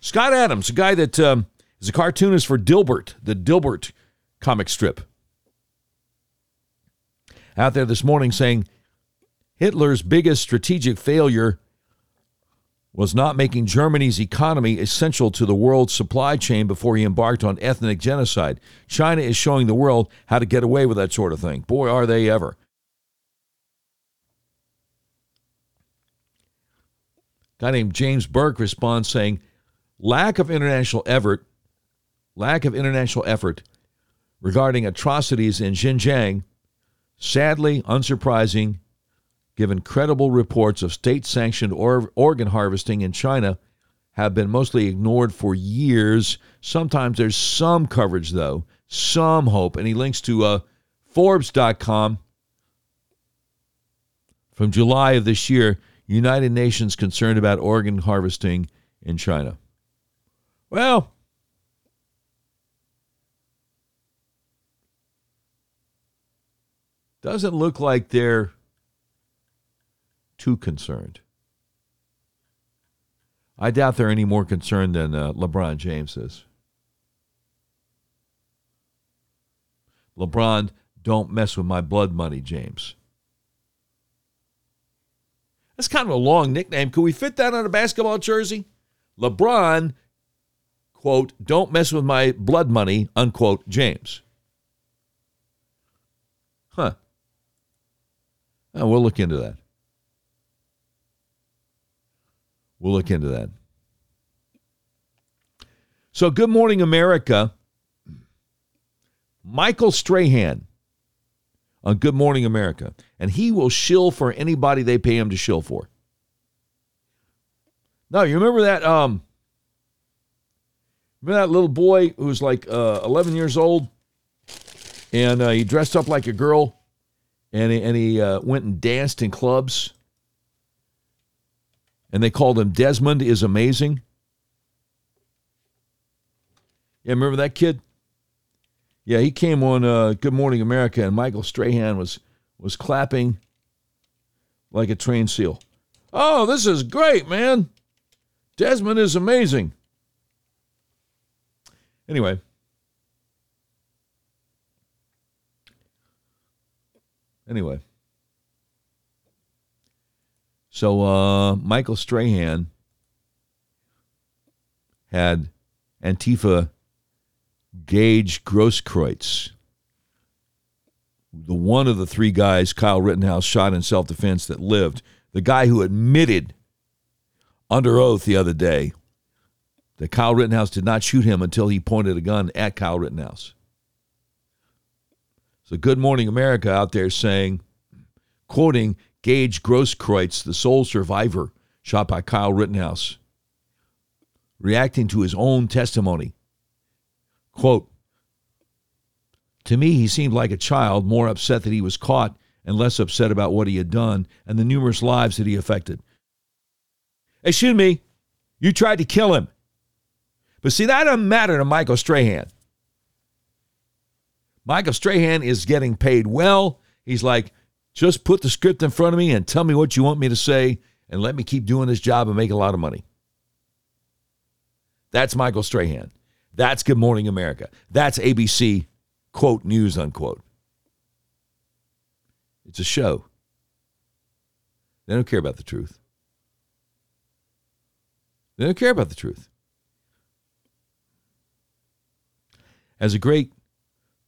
Scott Adams, a guy that um, is a cartoonist for Dilbert, the Dilbert comic strip, out there this morning saying Hitler's biggest strategic failure was not making Germany's economy essential to the world's supply chain before he embarked on ethnic genocide. China is showing the world how to get away with that sort of thing. Boy, are they ever. A guy named James Burke responds saying, lack of international effort, lack of international effort regarding atrocities in Xinjiang, sadly unsurprising given credible reports of state sanctioned or- organ harvesting in China, have been mostly ignored for years. Sometimes there's some coverage, though, some hope. And he links to uh, Forbes.com from July of this year United Nations concerned about organ harvesting in China. Well, doesn't look like they're too concerned. I doubt they're any more concerned than uh, LeBron James is. LeBron, don't mess with my blood money, James. That's kind of a long nickname. Could we fit that on a basketball jersey? LeBron, quote, don't mess with my blood money, unquote, James. Huh. Oh, we'll look into that. We'll look into that. So, Good Morning America, Michael Strahan on Good Morning America, and he will shill for anybody they pay him to shill for. No, you remember that? Um, remember that little boy who was like uh, 11 years old, and uh, he dressed up like a girl, and he, and he uh, went and danced in clubs and they called him Desmond is amazing. Yeah, remember that kid? Yeah, he came on uh, Good Morning America, and Michael Strahan was was clapping like a trained seal. Oh, this is great, man! Desmond is amazing. Anyway. Anyway. So uh, Michael Strahan had Antifa Gage Grosskreutz, the one of the three guys Kyle Rittenhouse shot in self defense that lived, the guy who admitted under oath the other day that Kyle Rittenhouse did not shoot him until he pointed a gun at Kyle Rittenhouse. So Good Morning America out there saying, quoting Gage Grosskreutz, the sole survivor, shot by Kyle Rittenhouse, reacting to his own testimony. Quote, to me, he seemed like a child, more upset that he was caught and less upset about what he had done and the numerous lives that he affected. Excuse me, you tried to kill him. But see, that doesn't matter to Michael Strahan. Michael Strahan is getting paid well. He's like, just put the script in front of me and tell me what you want me to say and let me keep doing this job and make a lot of money. That's Michael Strahan. That's Good Morning America. That's ABC, quote, news, unquote. It's a show. They don't care about the truth. They don't care about the truth. As a great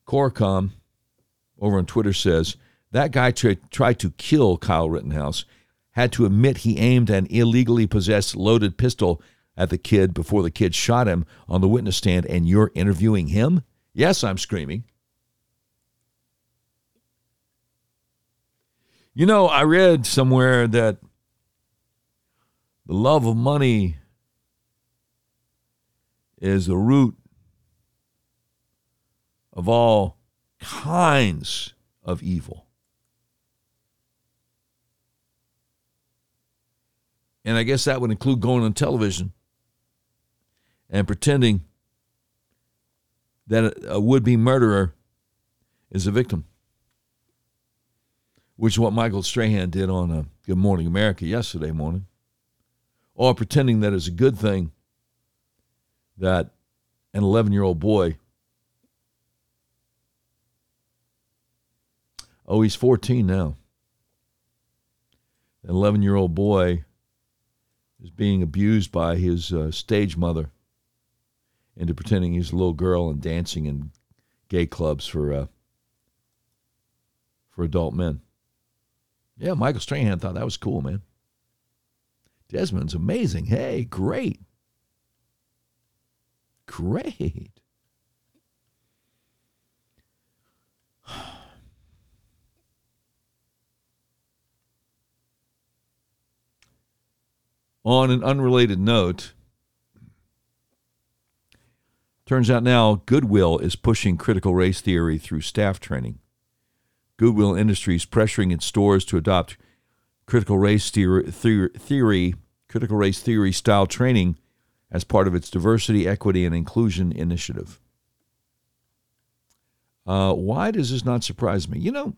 Corcom over on Twitter says, that guy tried, tried to kill Kyle Rittenhouse, had to admit he aimed an illegally possessed loaded pistol at the kid before the kid shot him on the witness stand, and you're interviewing him? Yes, I'm screaming. You know, I read somewhere that the love of money is the root of all kinds of evil. And I guess that would include going on television and pretending that a would be murderer is a victim, which is what Michael Strahan did on uh, Good Morning America yesterday morning, or pretending that it's a good thing that an 11 year old boy, oh, he's 14 now, an 11 year old boy is being abused by his uh, stage mother into pretending he's a little girl and dancing in gay clubs for uh, for adult men. Yeah, Michael Strahan thought that was cool, man. Desmond's amazing. Hey, great. Great. On an unrelated note, turns out now Goodwill is pushing critical race theory through staff training. Goodwill Industries is pressuring its stores to adopt critical race theory, theory critical race theory style training as part of its diversity, equity, and inclusion initiative. Uh, why does this not surprise me? You know,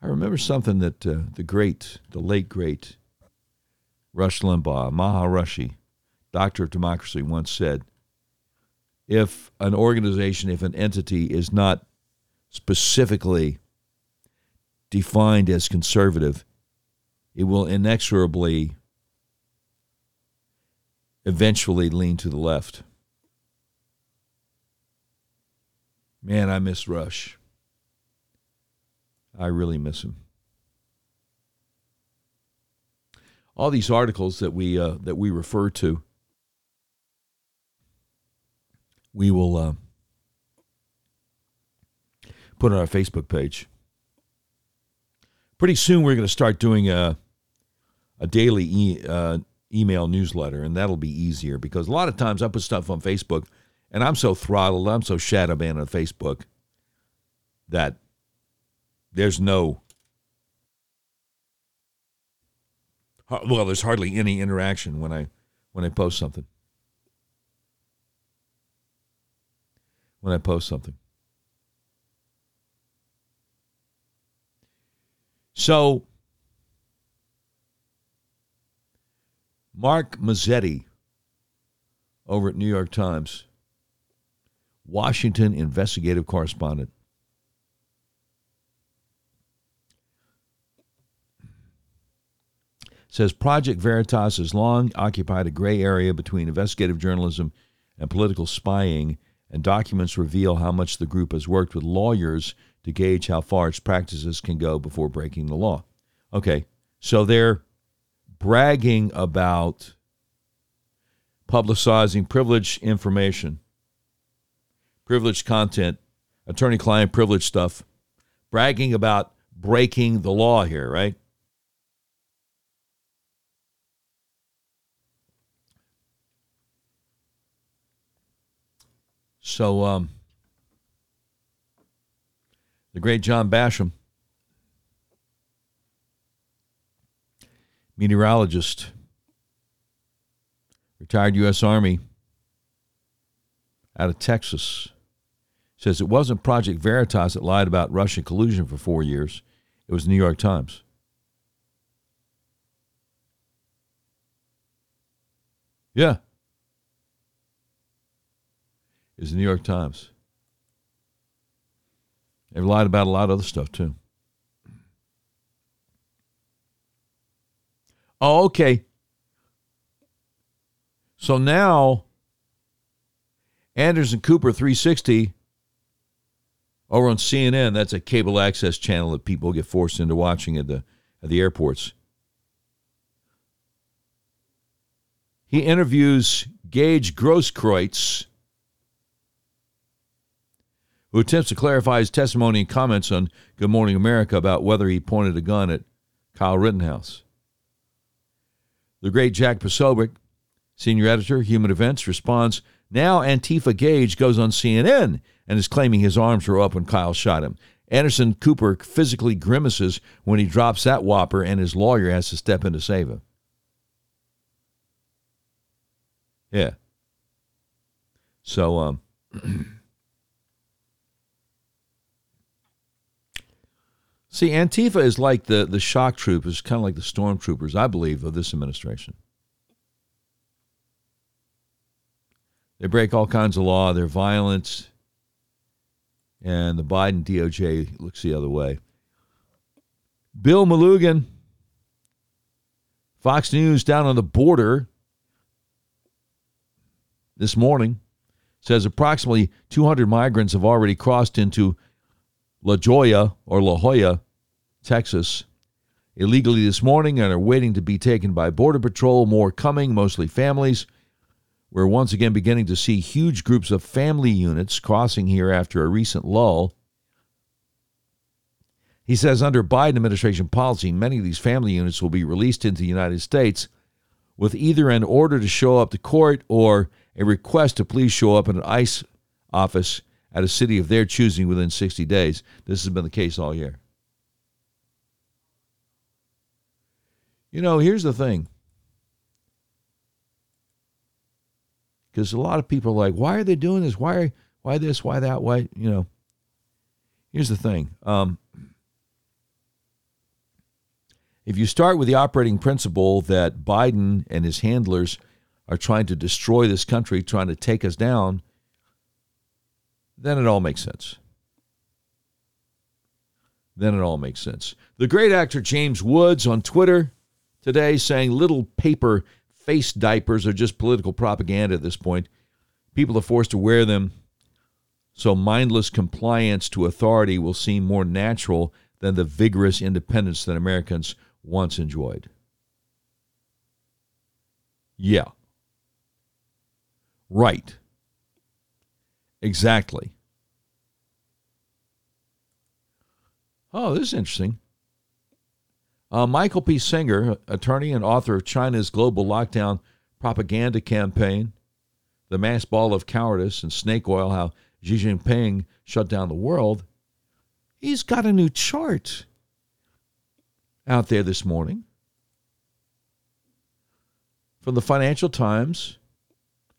I remember something that uh, the great, the late great Rush Limbaugh, Maha Rushie, Doctor of Democracy, once said if an organization, if an entity is not specifically defined as conservative, it will inexorably eventually lean to the left. Man, I miss Rush. I really miss him. All these articles that we uh, that we refer to, we will uh, put on our Facebook page. Pretty soon, we're going to start doing a a daily e- uh, email newsletter, and that'll be easier because a lot of times I put stuff on Facebook, and I'm so throttled, I'm so shadow banned on Facebook that there's no well, there's hardly any interaction when I when I post something. When I post something. So Mark Mazzetti over at New York Times, Washington investigative correspondent. Says Project Veritas has long occupied a gray area between investigative journalism and political spying, and documents reveal how much the group has worked with lawyers to gauge how far its practices can go before breaking the law. Okay, so they're bragging about publicizing privileged information, privileged content, attorney client privilege stuff, bragging about breaking the law here, right? So, um, the great John Basham, meteorologist, retired U.S. Army out of Texas, says it wasn't Project Veritas that lied about Russian collusion for four years. It was the New York Times. Yeah. Was the New York Times. They've lied about a lot of other stuff too. Oh, okay. So now Anderson Cooper 360 over on CNN, that's a cable access channel that people get forced into watching at the at the airports. He interviews Gage Grosskreutz, who attempts to clarify his testimony and comments on Good Morning America about whether he pointed a gun at Kyle Rittenhouse. The great Jack Posobiec, senior editor, Human Events, responds Now Antifa Gage goes on CNN and is claiming his arms were up when Kyle shot him. Anderson Cooper physically grimaces when he drops that whopper, and his lawyer has to step in to save him. Yeah. So, um, see, Antifa is like the, the shock troopers, kind of like the stormtroopers, I believe, of this administration. They break all kinds of law. They're violent. And the Biden DOJ looks the other way. Bill Melugin, Fox News down on the border this morning says approximately 200 migrants have already crossed into La Joya or La Joya, Texas, illegally this morning and are waiting to be taken by Border Patrol. More coming, mostly families. We're once again beginning to see huge groups of family units crossing here after a recent lull. He says under Biden administration policy, many of these family units will be released into the United States with either an order to show up to court or a request to please show up at an ICE office at a city of their choosing within 60 days. This has been the case all year. You know, here's the thing because a lot of people are like, why are they doing this? Why, why this? Why that? Why, you know? Here's the thing. Um, if you start with the operating principle that Biden and his handlers are trying to destroy this country, trying to take us down, then it all makes sense. Then it all makes sense. The great actor James Woods on Twitter today saying little paper face diapers are just political propaganda at this point. People are forced to wear them, so mindless compliance to authority will seem more natural than the vigorous independence that Americans once enjoyed. Yeah. Right. Exactly. Oh, this is interesting. Uh, Michael P. Senger, attorney and author of China's global lockdown propaganda campaign, The Mass Ball of Cowardice and Snake Oil How Xi Jinping Shut Down the World, he's got a new chart out there this morning from the Financial Times,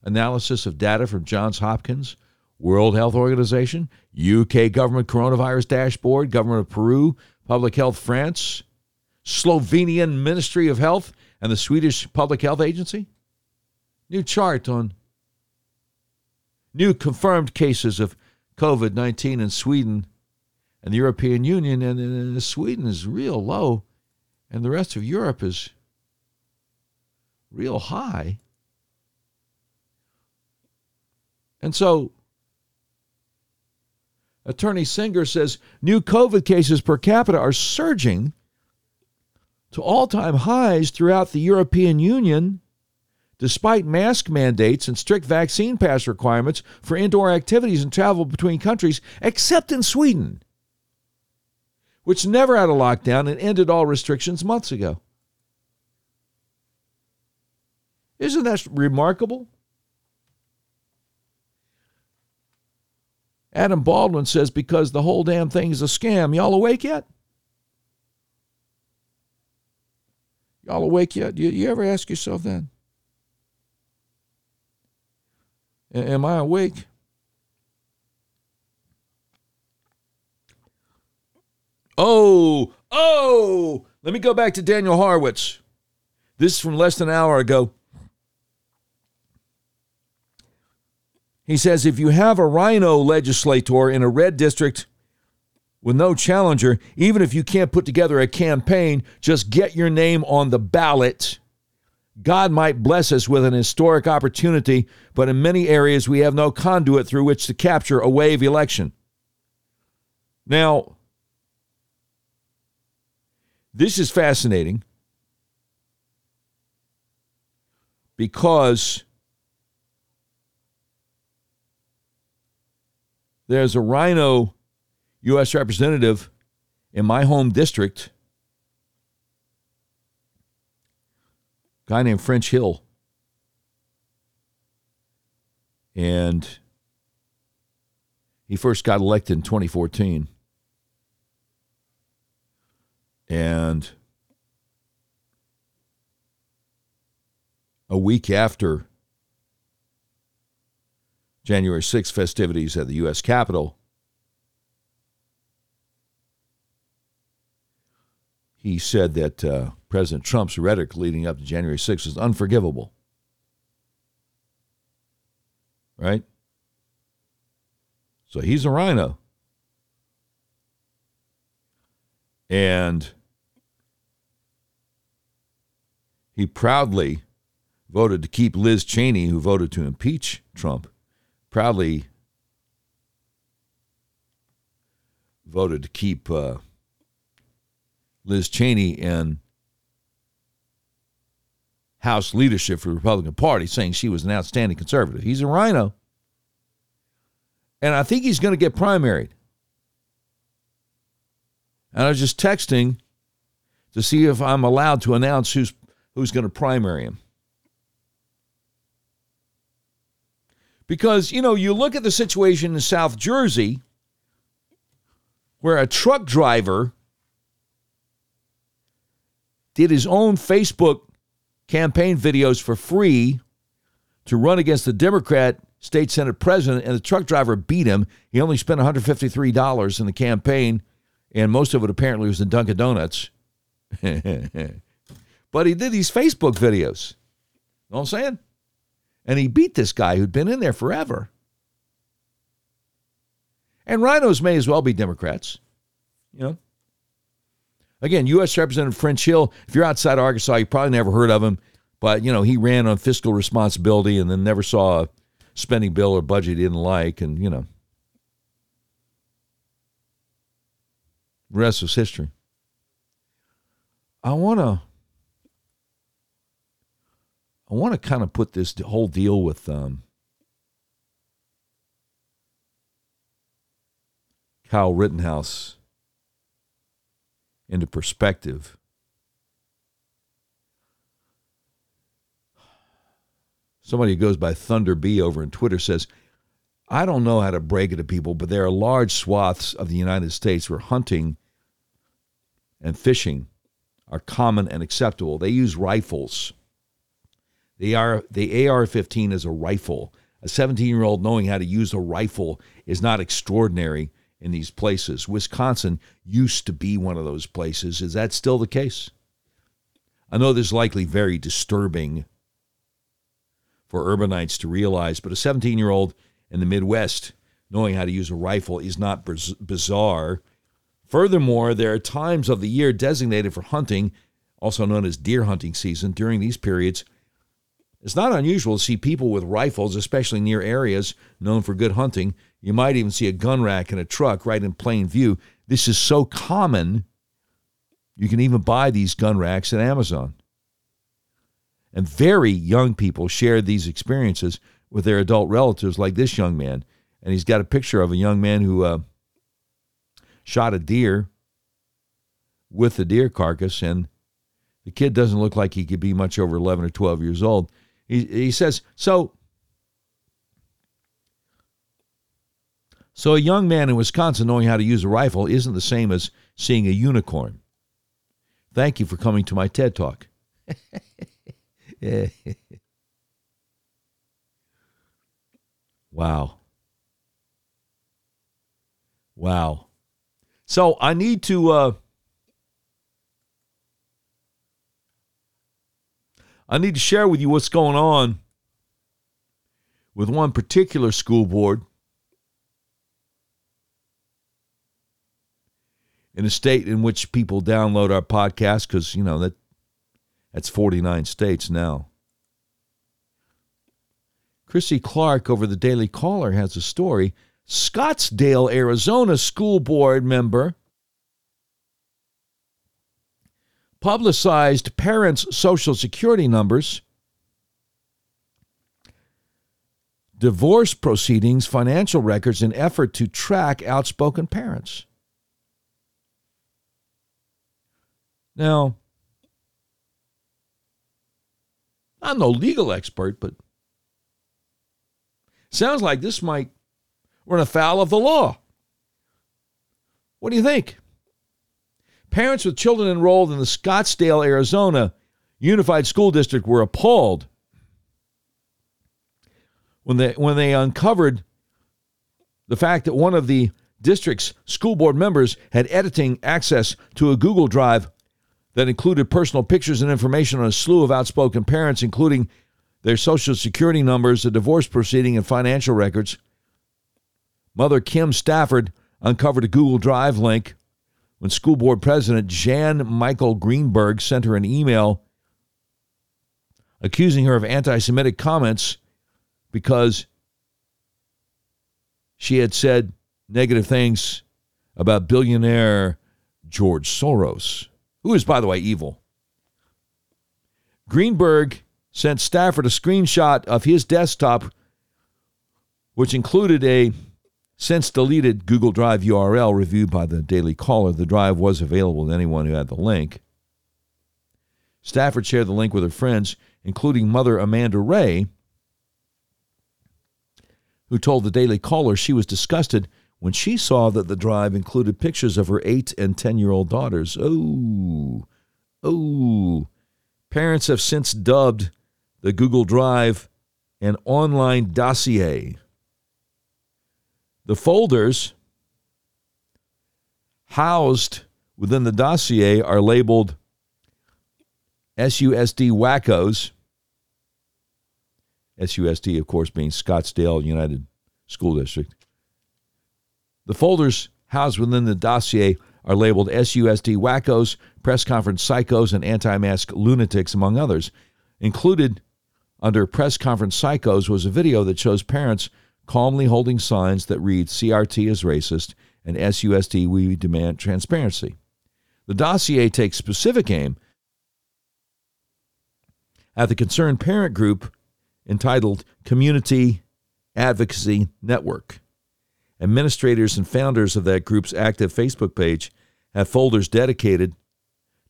analysis of data from Johns Hopkins, World Health Organization, UK government coronavirus dashboard, government of Peru, Public Health France, Slovenian Ministry of Health and the Swedish Public Health Agency. New chart on new confirmed cases of COVID 19 in Sweden and the European Union. And, and Sweden is real low, and the rest of Europe is real high. And so, Attorney Senger says new COVID cases per capita are surging to all time highs throughout the European Union, despite mask mandates and strict vaccine pass requirements for indoor activities and travel between countries, except in Sweden, which never had a lockdown and ended all restrictions months ago. Isn't that remarkable? Adam Baldwin says because the whole damn thing is a scam. Y'all awake yet? Y'all awake yet? You, you ever ask yourself that? Am I awake? Oh, oh, let me go back to Daniel Horowitz. This is from less than an hour ago. He says if you have a rhino legislator in a red district with no challenger, even if you can't put together a campaign, just get your name on the ballot. God might bless us with an historic opportunity, but in many areas we have no conduit through which to capture a wave election. Now, this is fascinating because there's a rhino U.S. representative in my home district, guy named French Hill. And he first got elected in 2014. And a week after January 6th festivities at the U.S. Capitol, he said that uh, President Trump's rhetoric leading up to January 6th is unforgivable. Right? So he's a rhino. And he proudly voted to keep Liz Cheney, who voted to impeach Trump, proudly voted to keep uh, Liz Cheney in House leadership for the Republican Party, saying she was an outstanding conservative. He's a rhino. And I think he's going to get primaried. And I was just texting to see if I'm allowed to announce who's who's going to primary him. Because, you know, you look at the situation in South Jersey where a truck driver did his own Facebook campaign videos for free to run against the Democrat state Senate president, and the truck driver beat him. He only spent $153 in the campaign, and most of it apparently was in Dunkin' Donuts. but he did these Facebook videos. You know what I'm saying? And he beat this guy who'd been in there forever. And rhinos may as well be Democrats. You know? Again, U.S. Representative French Hill, if you're outside Arkansas, you probably never heard of him, but, you know, he ran on fiscal responsibility and then never saw a spending bill or budget he didn't like, and, you know. The rest was history. I want to. I want to kind of put this whole deal with um, Kyle Rittenhouse into perspective. Somebody who goes by Thunder B over in Twitter says, I don't know how to break it to people, but there are large swaths of the United States where hunting and fishing are common and acceptable. They use rifles. The AR, the AR-15 is a rifle. A 17-year-old knowing how to use a rifle is not extraordinary in these places. Wisconsin used to be one of those places. Is that still the case? I know this is likely very disturbing for urbanites to realize, but a 17 year old in the Midwest knowing how to use a rifle is not bizarre. Furthermore, there are times of the year designated for hunting, also known as deer hunting season. During these periods, it's not unusual to see people with rifles, especially near areas known for good hunting. You might even see a gun rack in a truck right in plain view. This is so common, you can even buy these gun racks at Amazon. And very young people share these experiences with their adult relatives, like this young man. And he's got a picture of a young man who uh, shot a deer with the deer carcass, and the kid doesn't look like he could be much over 11 or 12 years old. He, he says, So So a young man in Wisconsin knowing how to use a rifle isn't the same as seeing a unicorn. Thank you for coming to my TED Talk. wow. Wow. So I need to uh, I need to share with you what's going on with one particular school board in a state in which people download our podcast because you know that that's 49 states now. Chrissy Clark over the Daily Caller has a story. Scottsdale, Arizona school board member publicized parents' social security numbers, divorce proceedings, financial records in effort to track outspoken parents. Now, I'm no legal expert, but sounds like this might run afoul of the law. What do you think? Parents with children enrolled in the Scottsdale, Arizona Unified School District were appalled when they when they uncovered the fact that one of the district's school board members had editing access to a Google Drive that included personal pictures and information on a slew of outspoken parents, including their social security numbers, a divorce proceeding, and financial records. Mother Kim Stafford uncovered a Google Drive link when school board president Jan Michael Greenburg sent her an email accusing her of anti Semitic comments because she had said negative things about billionaire George Soros who is, by the way, evil. Greenburg sent Stafford a screenshot of his desktop, which included a since deleted Google Drive URL reviewed by the Daily Caller. The drive was available to anyone who had the link. Stafford shared the link with her friends, including mother Amanda Ray, who told the Daily Caller she was disgusted when she saw that the drive included pictures of her 8 and 10 year old daughters. Oh, oh. Parents have since dubbed the Google Drive an online dossier. The folders housed within the dossier are labeled SUSD wackos. SUSD, of course, being Scottsdale United School District. The folders housed within the dossier are labeled SUSD wackos, press conference psychos, and anti mask lunatics, among others. Included under press conference psychos was a video that shows parents calmly holding signs that read CRT is racist and SUSD we demand transparency. The dossier takes specific aim at the concerned parent group entitled Community Advocacy Network. Administrators and founders of that group's active Facebook page have folders dedicated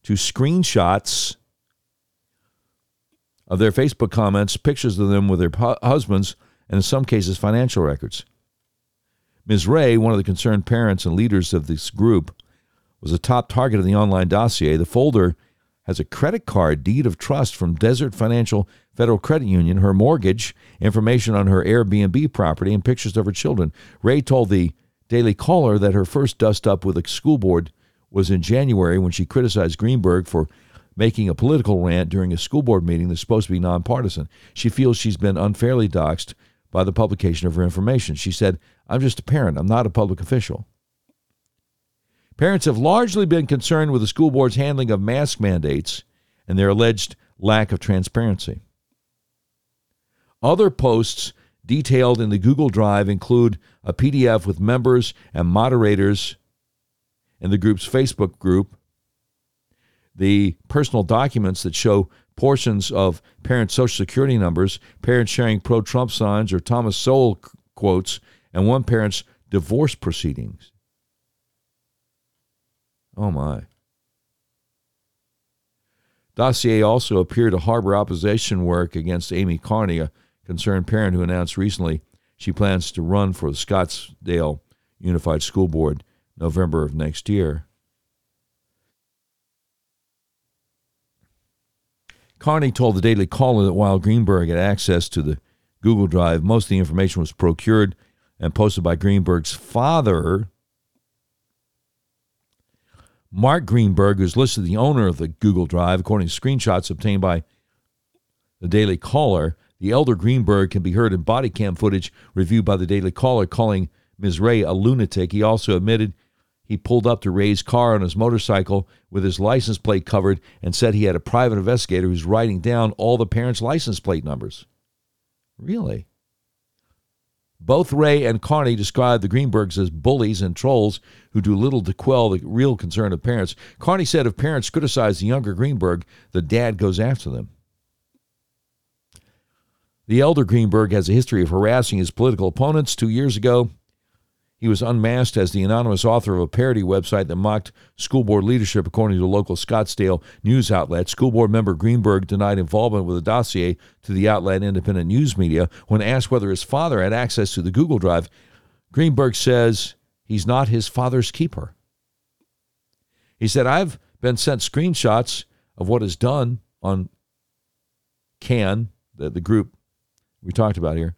to screenshots of their Facebook comments, pictures of them with their husbands, and in some cases, financial records. Ms. Ray, one of the concerned parents and leaders of this group, was a top target of the online dossier. The folder has a credit card deed of trust from Desert Financial Federal Credit Union, her mortgage, information on her Airbnb property, and pictures of her children. Ray told the Daily Caller that her first dust up with the school board was in January when she criticized Greenburg for making a political rant during a school board meeting that's supposed to be nonpartisan. She feels she's been unfairly doxxed by the publication of her information. She said, I'm just a parent, I'm not a public official. Parents have largely been concerned with the school board's handling of mask mandates and their alleged lack of transparency. Other posts detailed in the Google Drive include a PDF with members and moderators in the group's Facebook group, the personal documents that show portions of parents' social security numbers, parents sharing pro Trump signs or Thomas Sowell quotes, and one parent's divorce proceedings. Oh my. Dossier also appeared to harbor opposition work against Amy Carney, a concerned parent who announced recently she plans to run for the Scottsdale Unified School Board November of next year. Carney told the Daily Caller that while Greenburg had access to the Google Drive, most of the information was procured and posted by Greenburg's father, Mark Greenburg, who's listed the owner of the Google Drive, according to screenshots obtained by the Daily Caller. The elder Greenburg can be heard in body cam footage reviewed by the Daily Caller, calling Ms. Ray a lunatic. He also admitted he pulled up to Ray's car on his motorcycle with his license plate covered and said he had a private investigator who's writing down all the parents' license plate numbers. Really? Both Ray and Carney described the Greenburgs as bullies and trolls who do little to quell the real concern of parents. Carney said if parents criticize the younger Greenburg, the dad goes after them. The elder Greenburg has a history of harassing his political opponents. Two years ago, he was unmasked as the anonymous author of a parody website that mocked school board leadership, according to local Scottsdale news outlet. School board member Greenburg denied involvement with a dossier to the outlet Independent News Media. When asked whether his father had access to the Google Drive, Greenburg says he's not his father's keeper. He said, I've been sent screenshots of what is done on CAN, the, the group we talked about here.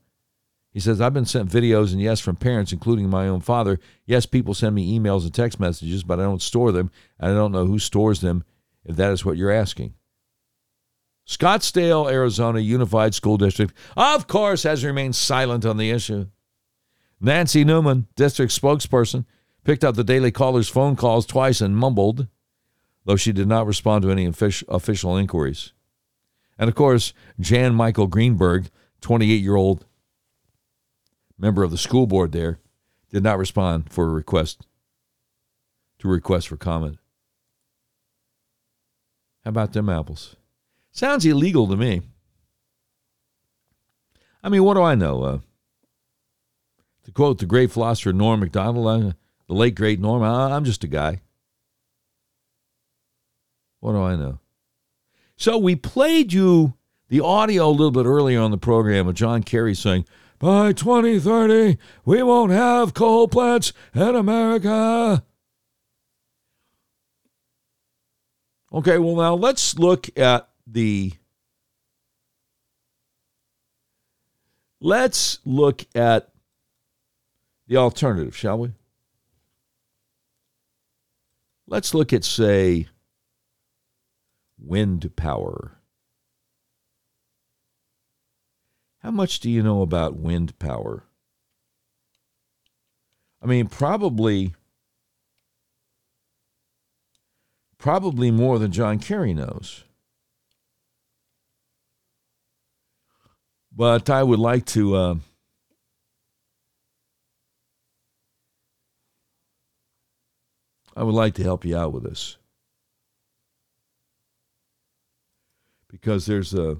He says, I've been sent videos, and yes, from parents, including my own father. Yes, people send me emails and text messages, but I don't store them, and I don't know who stores them, if that is what you're asking. Scottsdale, Arizona Unified School District, of course, has remained silent on the issue. Nancy Newman, district spokesperson, picked up the Daily Caller's phone calls twice and mumbled, though she did not respond to any official inquiries. And of course, Jan Michael Greenburg, 28 year old member of the school board there, did not respond for a request to request for comment. How about them apples? Sounds illegal to me. I mean, what do I know? Uh, to quote the great philosopher Norm Macdonald, uh, the late great Norm, I'm just a guy. What do I know? So we played you the audio a little bit earlier on the program of John Kerry saying, by 2030, we won't have coal plants in America. Okay, well, now let's look at the. Let's look at the alternative, shall we? Let's look at, say, wind power. How much do you know about wind power? I mean, probably probably more than John Kerry knows. But I would like to uh, I would like to help you out with this. Because there's a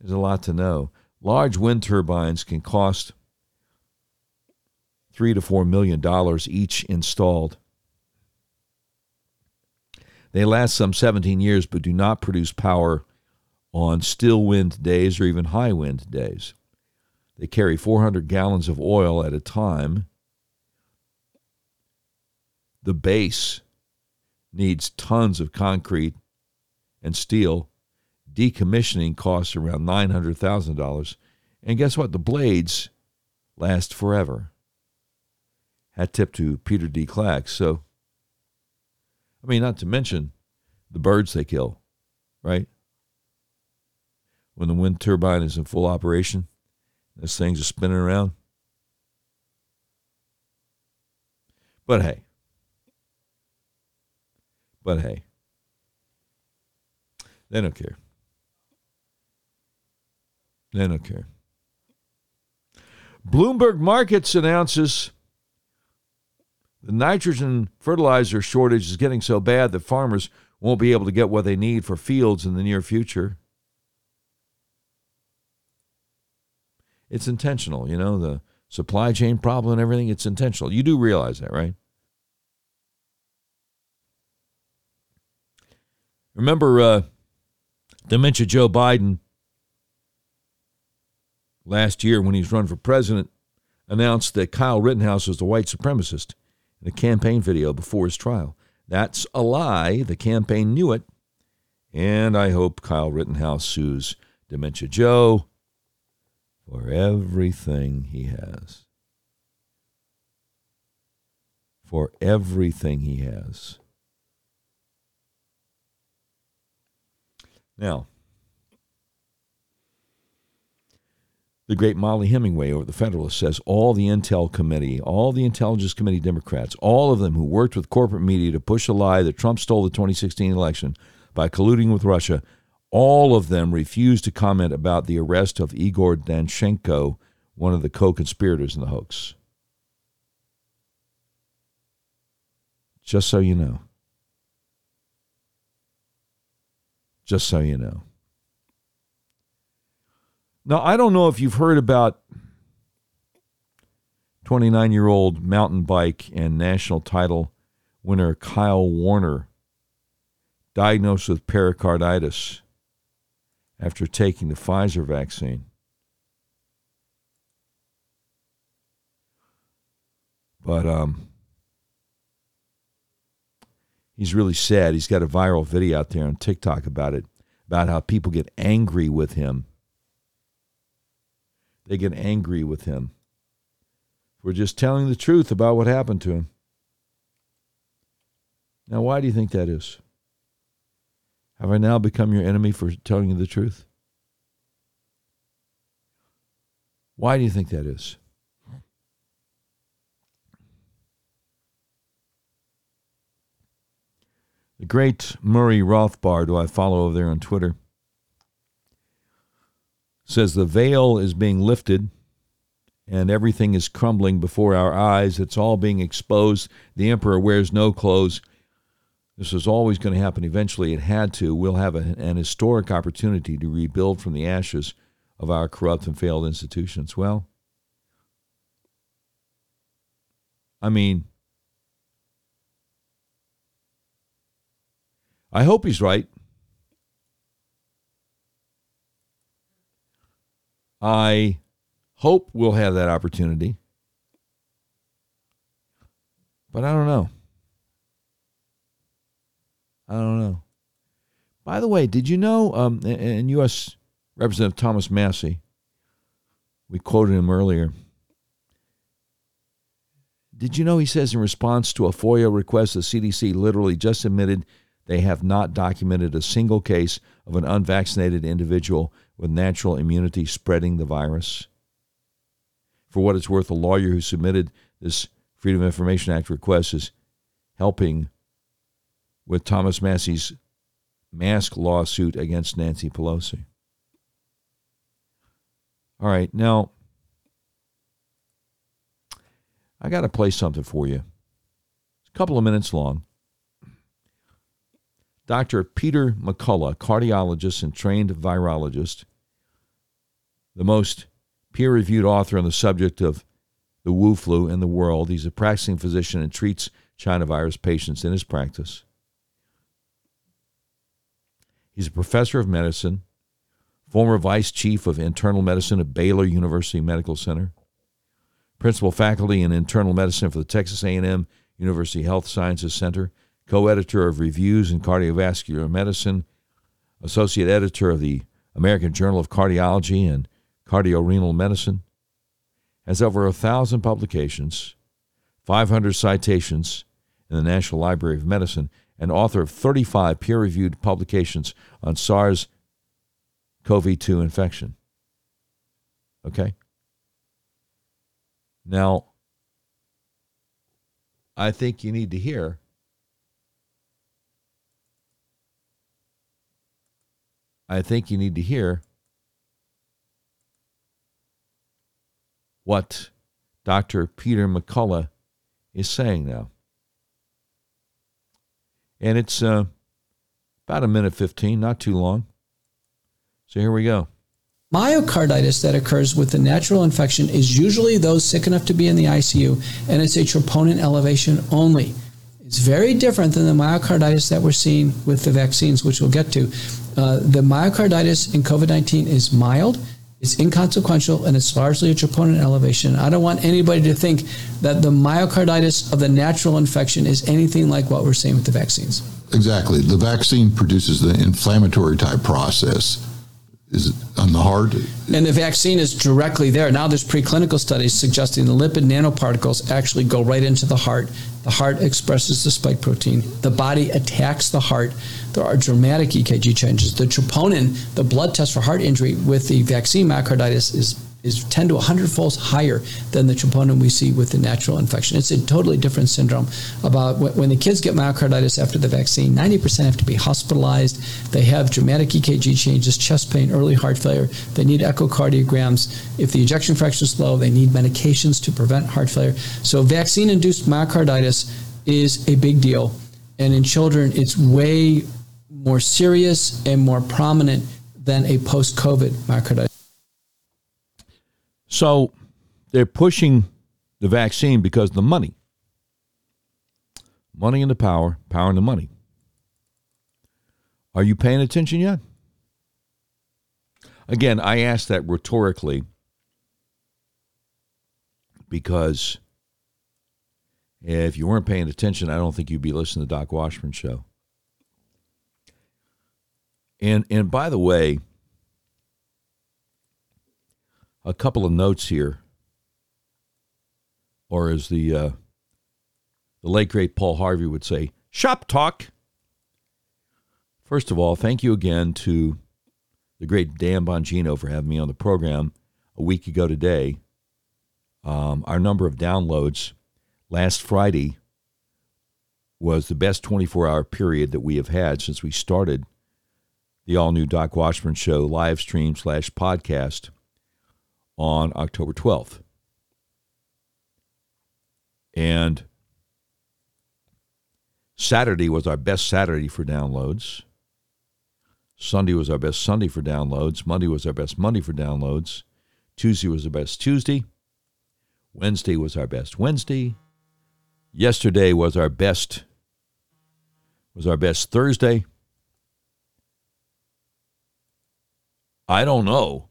there's a lot to know. Large wind turbines can cost three to four million dollars each installed. They last some 17 years but do not produce power on still wind days or even high wind days. They carry 400 gallons of oil at a time. The base needs tons of concrete and steel decommissioning costs around $900,000. And guess what? The blades last forever. Hat tip to Peter D. Clack. So, I mean, not to mention the birds they kill, right? When the wind turbine is in full operation, those things are spinning around. But hey, but hey, they don't care. They don't care. Bloomberg Markets announces the nitrogen fertilizer shortage is getting so bad that farmers won't be able to get what they need for fields in the near future. It's intentional, you know, the supply chain problem and everything, it's intentional. You do realize that, right? Remember, uh, dementia Joe Biden last year when he's run for president announced that Kyle Rittenhouse was a white supremacist in a campaign video before his trial. That's a lie. The campaign knew it. And I hope Kyle Rittenhouse sues Dementia Joe for everything he has. For everything he has. Now, the great Mollie Hemingway over the Federalist says all the Intel Committee, all the Intelligence Committee Democrats, all of them who worked with corporate media to push a lie that Trump stole the 2016 election by colluding with Russia, all of them refused to comment about the arrest of Igor Danchenko, one of the co conspirators in the hoax. Just so you know. Just so you know. Now, I don't know if you've heard about 29 year old mountain bike and national title winner Kyle Warner, diagnosed with pericarditis after taking the Pfizer vaccine. But um, he's really sad. He's got a viral video out there on TikTok about it, about how people get angry with him they get angry with him for just telling the truth about what happened to him. Now, why do you think that is? Have I now become your enemy for telling you the truth? Why do you think that is? The great Murray Rothbard, who I follow over there on Twitter, says the veil is being lifted and everything is crumbling before our eyes. It's all being exposed. The emperor wears no clothes. This was always going to happen eventually. It had to. We'll have a, an historic opportunity to rebuild from the ashes of our corrupt and failed institutions. Well, I mean, I hope he's right. I hope we'll have that opportunity. But I don't know. I don't know. By the way, did you know, um, and U.S. Representative Thomas Massie, we quoted him earlier. Did you know he says in response to a FOIA request, the CDC literally just admitted they have not documented a single case of an unvaccinated individual with natural immunity spreading the virus. For what it's worth, a lawyer who submitted this Freedom of Information Act request is helping with Thomas Massie's mask lawsuit against Nancy Pelosi. All right, now I got to play something for you. It's a couple of minutes long. Dr. Peter McCullough, cardiologist and trained virologist, the most peer reviewed author on the subject of the Wu flu in the world. He's a practicing physician and treats China virus patients in his practice. He's a professor of medicine, former vice chief of internal medicine at Baylor University Medical Center, principal faculty in internal medicine for the Texas A&M University Health Sciences Center, co editor of Reviews in Cardiovascular Medicine, associate editor of the American Journal of Cardiology and Cardiorenal Medicine, has over a thousand publications, 500 citations in the National Library of Medicine, and author of 35 peer reviewed publications on SARS CoV 2 infection. Okay? Now, I think you need to hear I think you need to hear what Dr. Peter McCullough is saying now. And it's uh, about a minute 15, not too long. So here we go. Myocarditis that occurs with the natural infection is usually those sick enough to be in the ICU, and it's a troponin elevation only. It's very different than the myocarditis that we're seeing with the vaccines, which we'll get to. Uh, the myocarditis in COVID 19 is mild, It's inconsequential and it's largely a troponin elevation. I don't want anybody to think that the myocarditis of the natural infection is anything like what we're seeing with the vaccines. Exactly. The vaccine produces the inflammatory type process is it on the heart? And the vaccine is directly there. Now there's preclinical studies suggesting the lipid nanoparticles actually go right into the heart. The heart expresses the spike protein. The body attacks the heart. There are dramatic EKG changes. The troponin, the blood test for heart injury with the vaccine myocarditis is is 10 to 100 folds higher than the troponin we see with the natural infection. It's a totally different syndrome. About when the kids get myocarditis after the vaccine, 90% have to be hospitalized. They have dramatic EKG changes, chest pain, early heart failure. They need echocardiograms. If the ejection fraction is low, they need medications to prevent heart failure. So vaccine induced myocarditis is a big deal. And in children, it's way more serious and more prominent than a post COVID myocarditis. So they're pushing the vaccine because the money. Money and the power, power and the money. Are you paying attention yet? Again, I ask that rhetorically because if you weren't paying attention, I don't think you'd be listening to Doc Washburn show. And and by the way, a couple of notes here, or as the uh, the late great Paul Harvey would say, "Shop talk." First of all, thank you again to the great Dan Bongino for having me on the program a week ago today. Um, our number of downloads last Friday was the best 24 hour period that we have had since we started the all new Doc Washburn Show live stream slash podcast on October 12th. And Saturday was our best Saturday for downloads. Sunday was our best Sunday for downloads. Monday was our best Monday for downloads. Tuesday was our best Tuesday. Wednesday was our best Wednesday. Yesterday was our best was our best Thursday. I don't know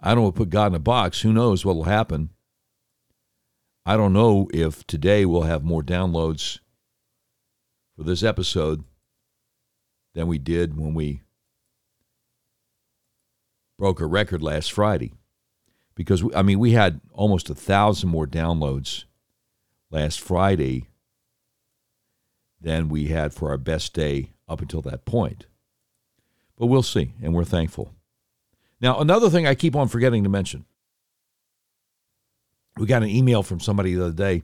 I don't want to put God in a box. Who knows what will happen? I don't know if today we'll have more downloads for this episode than we did when we broke a record last Friday. Because, I mean, we had almost a thousand more downloads last Friday than we had for our best day up until that point. But we'll see, and we're thankful. Now, another thing I keep on forgetting to mention we got an email from somebody the other day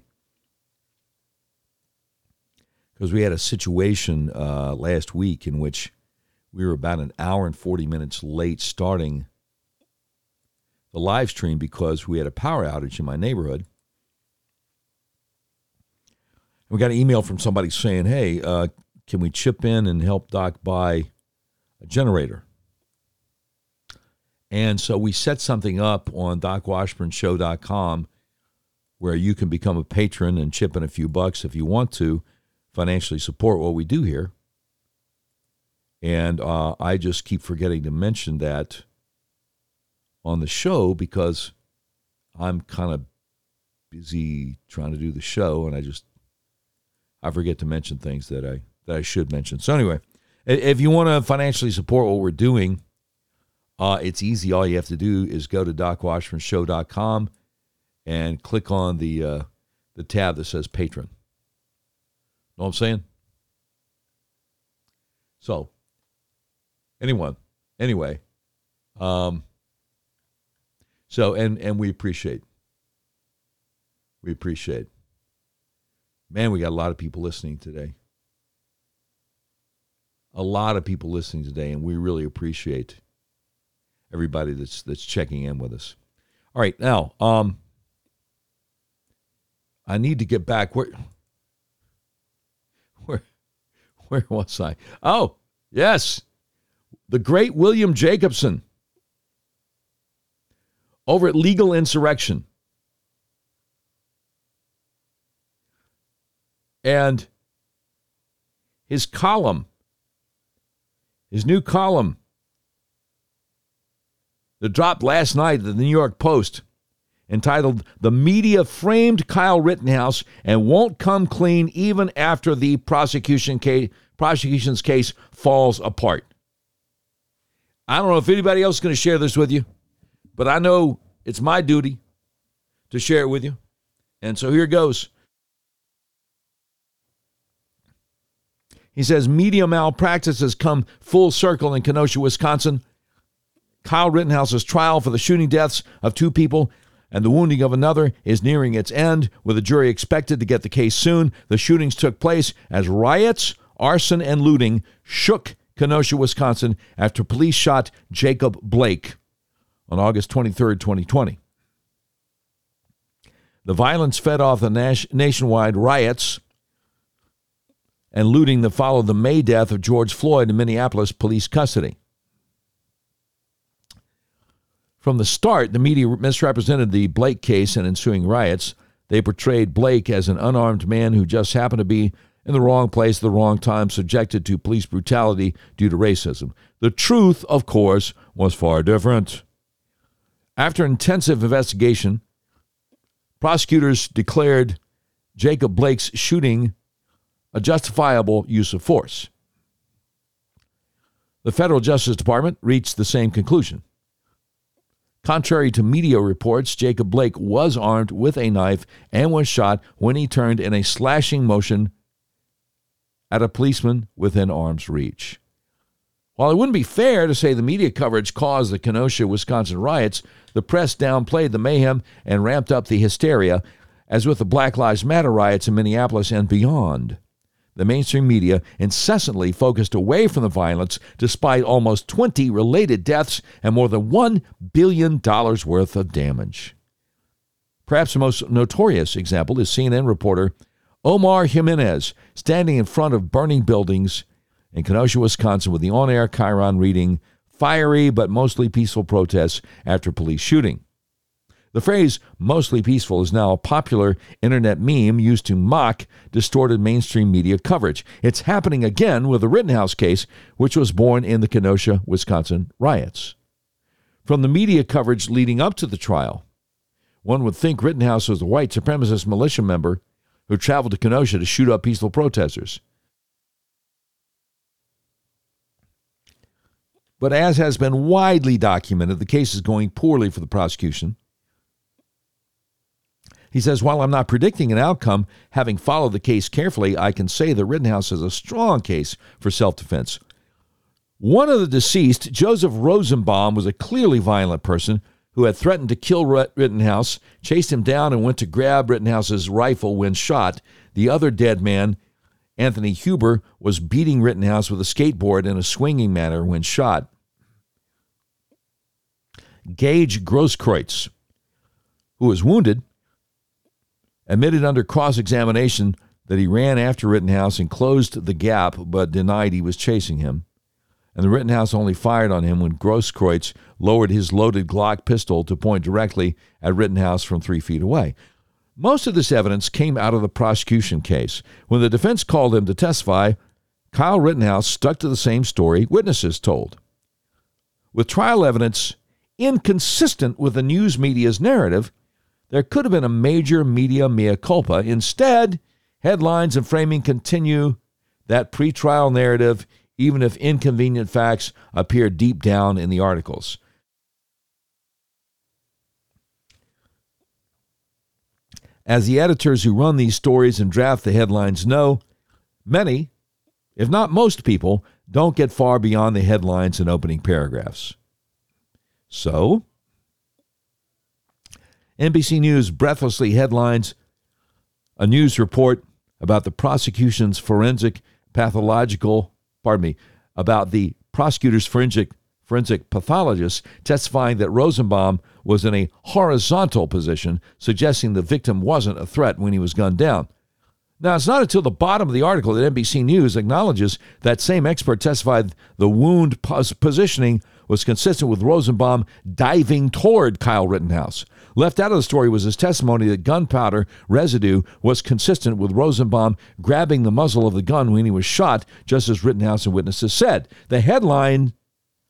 because we had a situation uh, last week in which we were about an hour and 40 minutes late starting the live stream because we had a power outage in my neighborhood. We got an email from somebody saying, hey, uh, can we chip in and help Doc buy a generator? And so we set something up on docwashburnshow.com where you can become a patron and chip in a few bucks if you want to financially support what we do here. And uh, I just keep forgetting to mention that on the show because I'm kind of busy trying to do the show and I just I forget to mention things that I that I should mention. So anyway, if you want to financially support what we're doing, uh, it's easy. All you have to do is go to docwashburnshow.com and click on the uh, the tab that says patron. Know what I'm saying? So, anyone, anyway, um, so and and we appreciate, we appreciate. Man, we got a lot of people listening today. A lot of people listening today, and we really appreciate everybody that's that's checking in with us. All right, now um, I need to get back where where where was I? Oh, yes. The great William Jacobson over at Legal Insurrection. And his column, his new column that dropped last night at the New York Post entitled The Media Framed Kyle Rittenhouse and Won't Come Clean Even After the prosecution case, Prosecution's Case Falls Apart. I don't know if anybody else is going to share this with you, but I know it's my duty to share it with you. And so here goes. He says media malpractice has come full circle in Kenosha, Wisconsin. Kyle Rittenhouse's trial for the shooting deaths of two people and the wounding of another is nearing its end, with a jury expected to get the case soon. The shootings took place as riots, arson, and looting shook Kenosha, Wisconsin, after police shot Jacob Blake on August 23, 2020. The violence fed off the nationwide riots and looting that followed the May death of George Floyd in Minneapolis police custody. From the start, the media misrepresented the Blake case and ensuing riots. They portrayed Blake as an unarmed man who just happened to be in the wrong place at the wrong time, subjected to police brutality due to racism. The truth, of course, was far different. After intensive investigation, prosecutors declared Jacob Blake's shooting a justifiable use of force. The federal Justice Department reached the same conclusion. Contrary to media reports, Jacob Blake was armed with a knife and was shot when he turned in a slashing motion at a policeman within arm's reach. While it wouldn't be fair to say the media coverage caused the Kenosha, Wisconsin riots, the press downplayed the mayhem and ramped up the hysteria, as with the Black Lives Matter riots in Minneapolis and beyond the mainstream media incessantly focused away from the violence despite almost 20 related deaths and more than $1 billion worth of damage. Perhaps the most notorious example is CNN reporter Omar Jimenez standing in front of burning buildings in Kenosha, Wisconsin, with the on air chyron reading fiery but mostly peaceful protests after police shooting. The phrase mostly peaceful is now a popular internet meme used to mock distorted mainstream media coverage. It's happening again with the Rittenhouse case, which was born in the Kenosha, Wisconsin riots. From the media coverage leading up to the trial, one would think Rittenhouse was a white supremacist militia member who traveled to Kenosha to shoot up peaceful protesters. But as has been widely documented, the case is going poorly for the prosecution. He says, While I'm not predicting an outcome, having followed the case carefully, I can say that Rittenhouse has a strong case for self defense. One of the deceased, Joseph Rosenbaum, was a clearly violent person who had threatened to kill Rittenhouse, chased him down, and went to grab Rittenhouse's rifle when shot. The other dead man, Anthony Huber, was beating Rittenhouse with a skateboard in a swinging manner when shot. Gage Grosskreutz, who was wounded, admitted under cross examination that he ran after Rittenhouse and closed the gap, but denied he was chasing him. And the Rittenhouse only fired on him when Grosskreutz lowered his loaded Glock pistol to point directly at Rittenhouse from three feet away. Most of this evidence came out of the prosecution case. When the defense called him to testify, Kyle Rittenhouse stuck to the same story witnesses told. With trial evidence inconsistent with the news media's narrative, there could have been a major media mea culpa. Instead, headlines and framing continue that pretrial narrative, even if inconvenient facts appear deep down in the articles. As the editors who run these stories and draft the headlines know, many, if not most people, don't get far beyond the headlines and opening paragraphs. So, NBC News breathlessly headlines a news report about the prosecution's forensic pathological, pardon me, about the prosecutor's forensic forensic pathologist testifying that Rosenbaum was in a horizontal position, suggesting the victim wasn't a threat when he was gunned down. Now, it's not until the bottom of the article that NBC News acknowledges that same expert testified the wound positioning was consistent with Rosenbaum diving toward Kyle Rittenhouse. Left out of the story was his testimony that gunpowder residue was consistent with Rosenbaum grabbing the muzzle of the gun when he was shot, just as Rittenhouse and witnesses said. The headline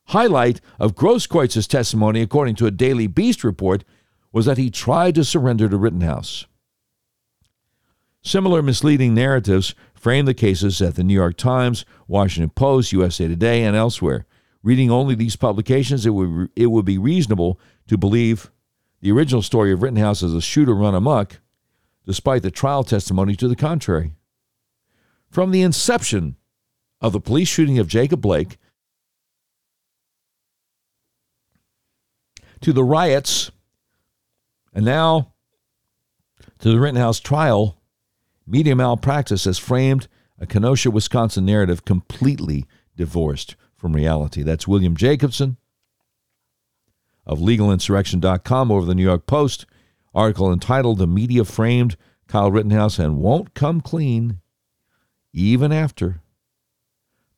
Highlight of Grosskreutz's testimony, according to a Daily Beast report, was that he tried to surrender to Rittenhouse. Similar misleading narratives frame the cases at the New York Times, Washington Post, USA Today, and elsewhere. Reading only these publications, it would, it would be reasonable to believe the original story of Rittenhouse as a shooter run amok, despite the trial testimony to the contrary. From the inception of the police shooting of Jacob Blake to the riots, and now to the Rittenhouse trial, media malpractice has framed a Kenosha, Wisconsin narrative completely divorced from reality. That's William Jacobson of legalinsurrection.com over the New York Post article entitled The Media Framed Kyle Rittenhouse and Won't Come Clean even after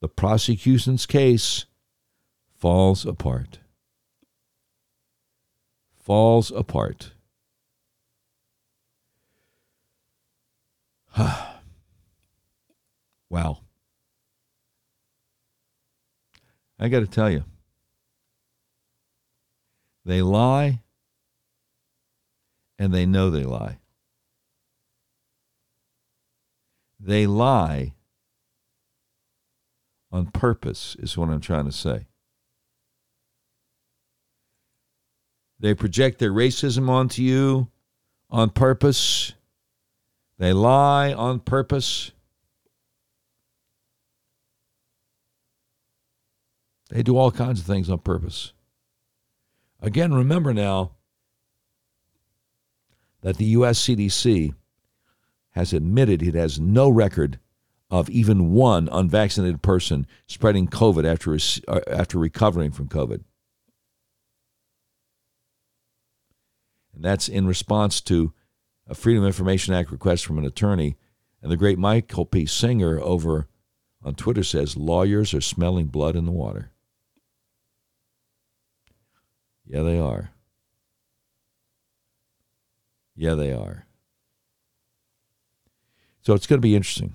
the prosecution's case falls apart. Falls apart. wow. I got to tell you, they lie and they know they lie. They lie on purpose, is what I'm trying to say. They project their racism onto you on purpose. They lie on purpose. They do all kinds of things on purpose. Again, remember now that the U.S. CDC has admitted it has no record of even one unvaccinated person spreading COVID after, uh, after recovering from COVID. And that's in response to a Freedom of Information Act request from an attorney. And the great Michael P. Senger over on Twitter says lawyers are smelling blood in the water. Yeah, they are. Yeah, they are. So it's going to be interesting.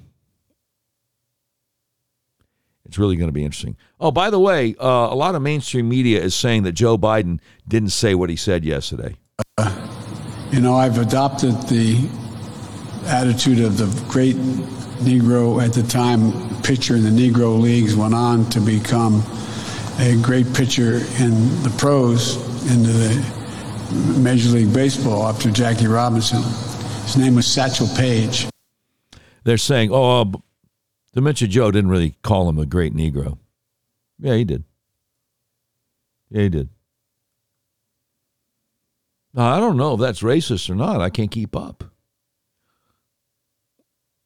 It's really going to be interesting. Oh, by the way, uh, a lot of mainstream media is saying that Joe Biden didn't say what he said yesterday. Uh, you know, I've adopted the attitude of the great Negro at the time pitcher in the Negro leagues, went on to become a great pitcher in the pros into the Major League Baseball after Jackie Robinson. His name was Satchel Paige. They're saying, oh, uh, Dementia Joe didn't really call him a great Negro. Yeah, he did. Yeah, he did. Now, I don't know if that's racist or not. I can't keep up.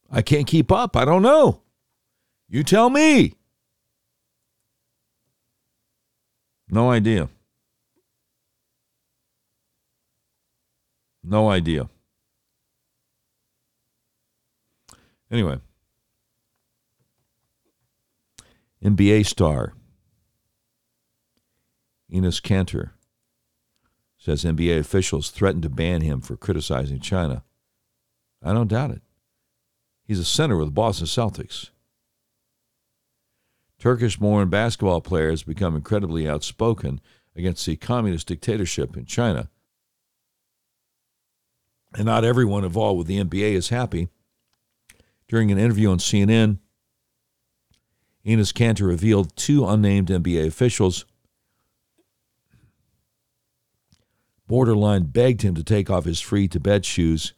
I can't keep up. I don't know. You tell me. No idea. No idea. Anyway, NBA star Enes Kanter says NBA officials threatened to ban him for criticizing China. I don't doubt it. He's a center with the Boston Celtics. Turkish born basketball players become incredibly outspoken against the communist dictatorship in China. And not everyone involved with the NBA is happy. During an interview on CNN, Enes Kanter revealed two unnamed NBA officials borderline begged him to take off his free Tibet shoes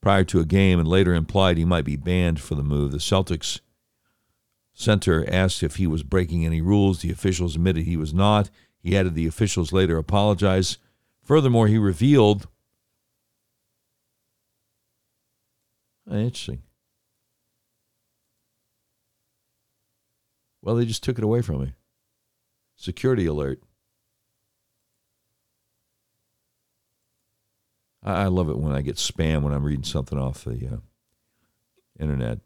prior to a game and later implied he might be banned for the move. The Celtics center asked if he was breaking any rules. The officials admitted he was not. He added the officials later apologized. Furthermore, he revealed. Ah, interesting. Well, they just took it away from me. Security alert. I love it when I get spam when I'm reading something off the uh, internet.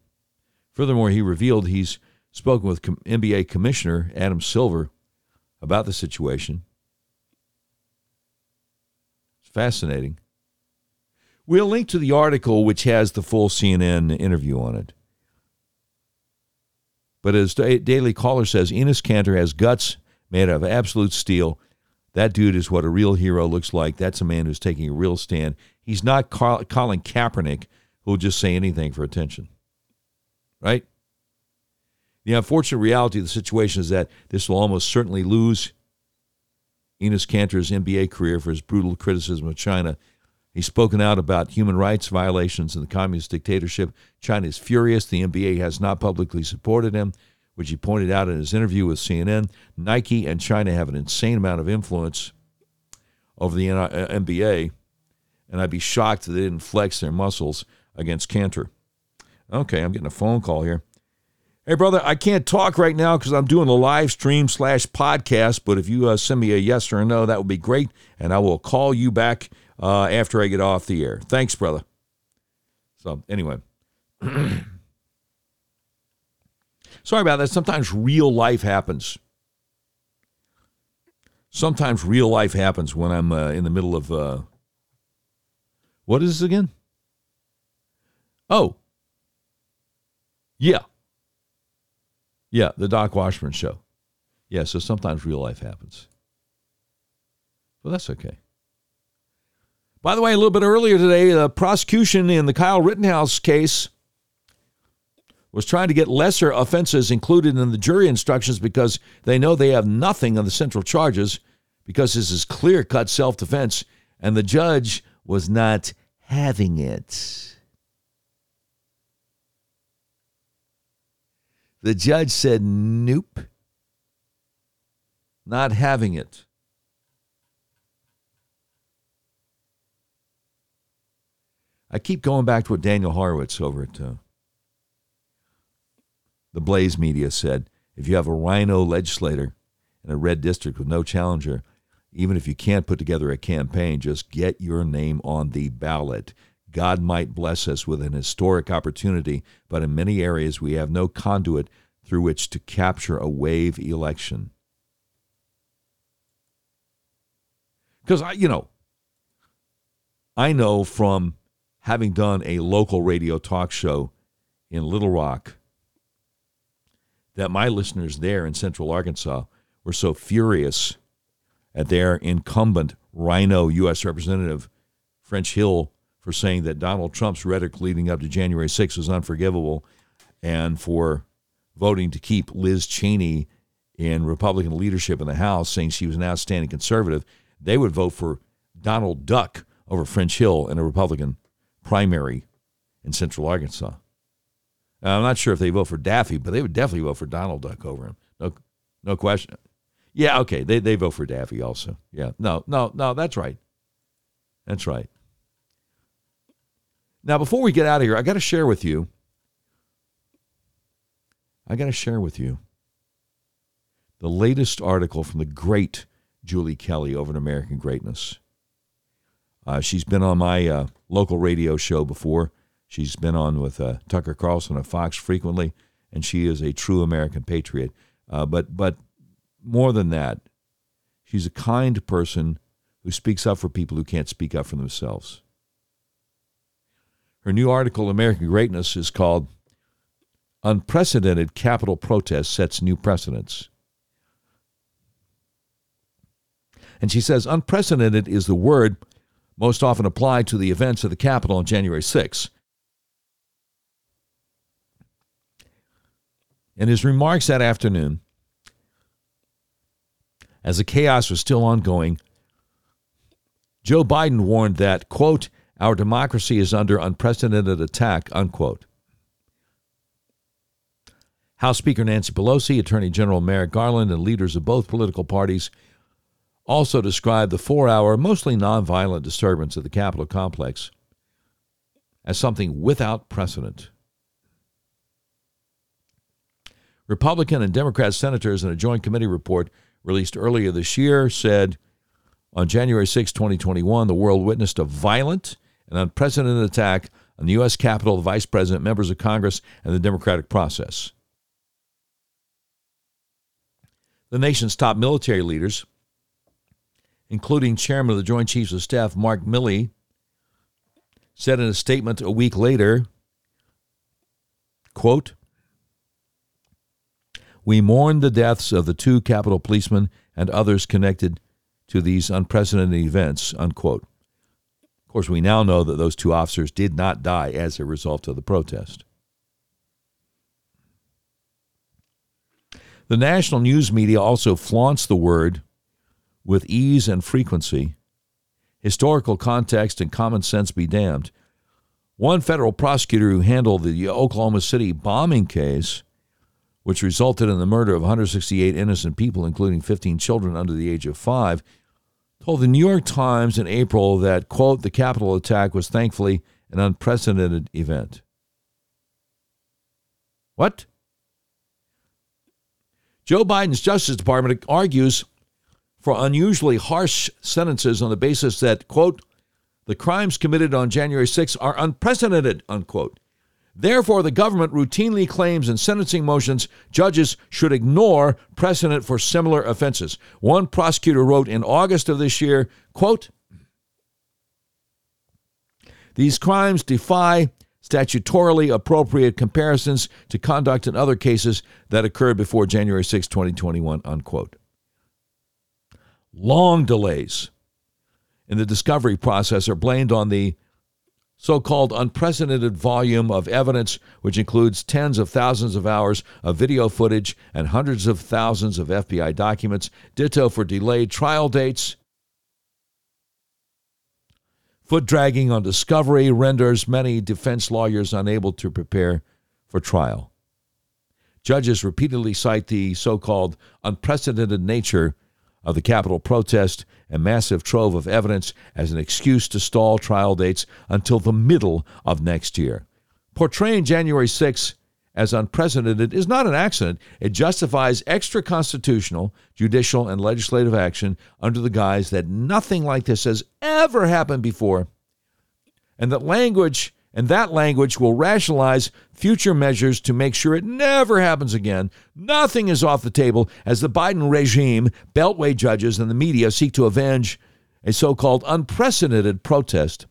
Furthermore, he revealed he's spoken with NBA Commissioner Adam Silver about the situation. It's fascinating. We'll link to the article, which has the full CNN interview on it. But as Daily Caller says, Enes Kanter has guts made out of absolute steel. That dude is what a real hero looks like. That's a man who's taking a real stand. He's not Colin Kaepernick, who will just say anything for attention. Right? The unfortunate reality of the situation is that this will almost certainly lose Enes Kanter's NBA career for his brutal criticism of China. He's spoken out about human rights violations in the communist dictatorship. China is furious. The NBA has not publicly supported him, which he pointed out in his interview with CNN. Nike and China have an insane amount of influence over the NBA, uh, and I'd be shocked if they didn't flex their muscles against Kanter. Okay, I'm getting a phone call here. Hey, brother, I can't talk right now because I'm doing a live stream slash podcast. But if you uh, send me a yes or a no, that would be great, and I will call you back uh, after I get off the air. Thanks, brother. So anyway, sorry about that. Sometimes real life happens. Sometimes real life happens when I'm uh, in the middle of uh, what is this again? Oh, yeah. Yeah, the Doc Washburn show. Yeah, so sometimes real life happens. Well, that's okay. By the way, a little bit earlier today, the prosecution in the Kyle Rittenhouse case was trying to get lesser offenses included in the jury instructions because they know they have nothing on the central charges because this is clear cut self defense, and the judge was not having it. The judge said, nope, not having it. I keep going back to what Daniel Horowitz over at uh, the Blaze Media said. If you have a rhino legislator in a red district with no challenger, even if you can't put together a campaign, just get your name on the ballot. God might bless us with an historic opportunity, but in many areas we have no conduit through which to capture a wave election. Because I, you know, I know from having done a local radio talk show in Little Rock that my listeners there in Central Arkansas were so furious at their incumbent Rhino U.S. Representative French Hill for saying that Donald Trump's rhetoric leading up to January 6 was unforgivable and for voting to keep Liz Cheney in Republican leadership in the House, saying she was an outstanding conservative, they would vote for Donald Duck over French Hill in a Republican primary in Central Arkansas. Now, I'm not sure if they vote for Daffy, but they would definitely vote for Donald Duck over him. No, no question. Yeah, okay, they they vote for Daffy also. Yeah, no, no, no, that's right. That's right. Now, before we get out of here, I got to share with you. I got to share with you the latest article from the great Julie Kelly over at American Greatness. Uh, she's been on my uh, local radio show before. She's been on with uh, Tucker Carlson at Fox frequently, and she is a true American patriot. Uh, but but more than that, she's a kind person who speaks up for people who can't speak up for themselves. Her new article, American Greatness, is called Unprecedented Capitol Protest Sets New Precedents. And she says unprecedented is the word most often applied to the events of the Capitol on January 6. In his remarks that afternoon, as the chaos was still ongoing, Joe Biden warned that, quote, our democracy is under unprecedented attack, unquote. House Speaker Nancy Pelosi, Attorney General Merrick Garland, and leaders of both political parties also described the four hour, mostly nonviolent disturbance at the Capitol complex as something without precedent. Republican and Democrat senators in a joint committee report released earlier this year said on January 6, 2021, the world witnessed a violent and unprecedented attack on the U.S. Capitol, the Vice President, members of Congress, and the democratic process. The nation's top military leaders including Chairman of the Joint Chiefs of Staff Mark Milley, said in a statement a week later, quote, We mourn the deaths of the two Capitol policemen and others connected to these unprecedented events, unquote. Of course, we now know that those two officers did not die as a result of the protest. The national news media also flaunts the word with ease and frequency. Historical context and common sense be damned. One federal prosecutor who handled the Oklahoma City bombing case, which resulted in the murder of 168 innocent people, including 15 children under the age of five, told the New York Times in April that, quote, the Capitol attack was thankfully an unprecedented event. What? Joe Biden's Justice Department argues for unusually harsh sentences on the basis that, quote, the crimes committed on January 6 are unprecedented, unquote. Therefore, the government routinely claims in sentencing motions judges should ignore precedent for similar offenses. One prosecutor wrote in August of this year, quote, These crimes defy statutorily appropriate comparisons to conduct in other cases that occurred before January 6, 2021, unquote. Long delays in the discovery process are blamed on the so called unprecedented volume of evidence, which includes tens of thousands of hours of video footage and hundreds of thousands of FBI documents, ditto for delayed trial dates. Foot dragging on discovery renders many defense lawyers unable to prepare for trial. Judges repeatedly cite the so called unprecedented nature of the Capitol protest and massive trove of evidence as an excuse to stall trial dates until the middle of next year. Portraying January 6 as unprecedented is not an accident. It justifies extra constitutional, judicial, and legislative action under the guise that nothing like this has ever happened before, and that language and that language will rationalize future measures to make sure it never happens again. Nothing is off the table as the Biden regime, Beltway judges, and the media seek to avenge a so called unprecedented protest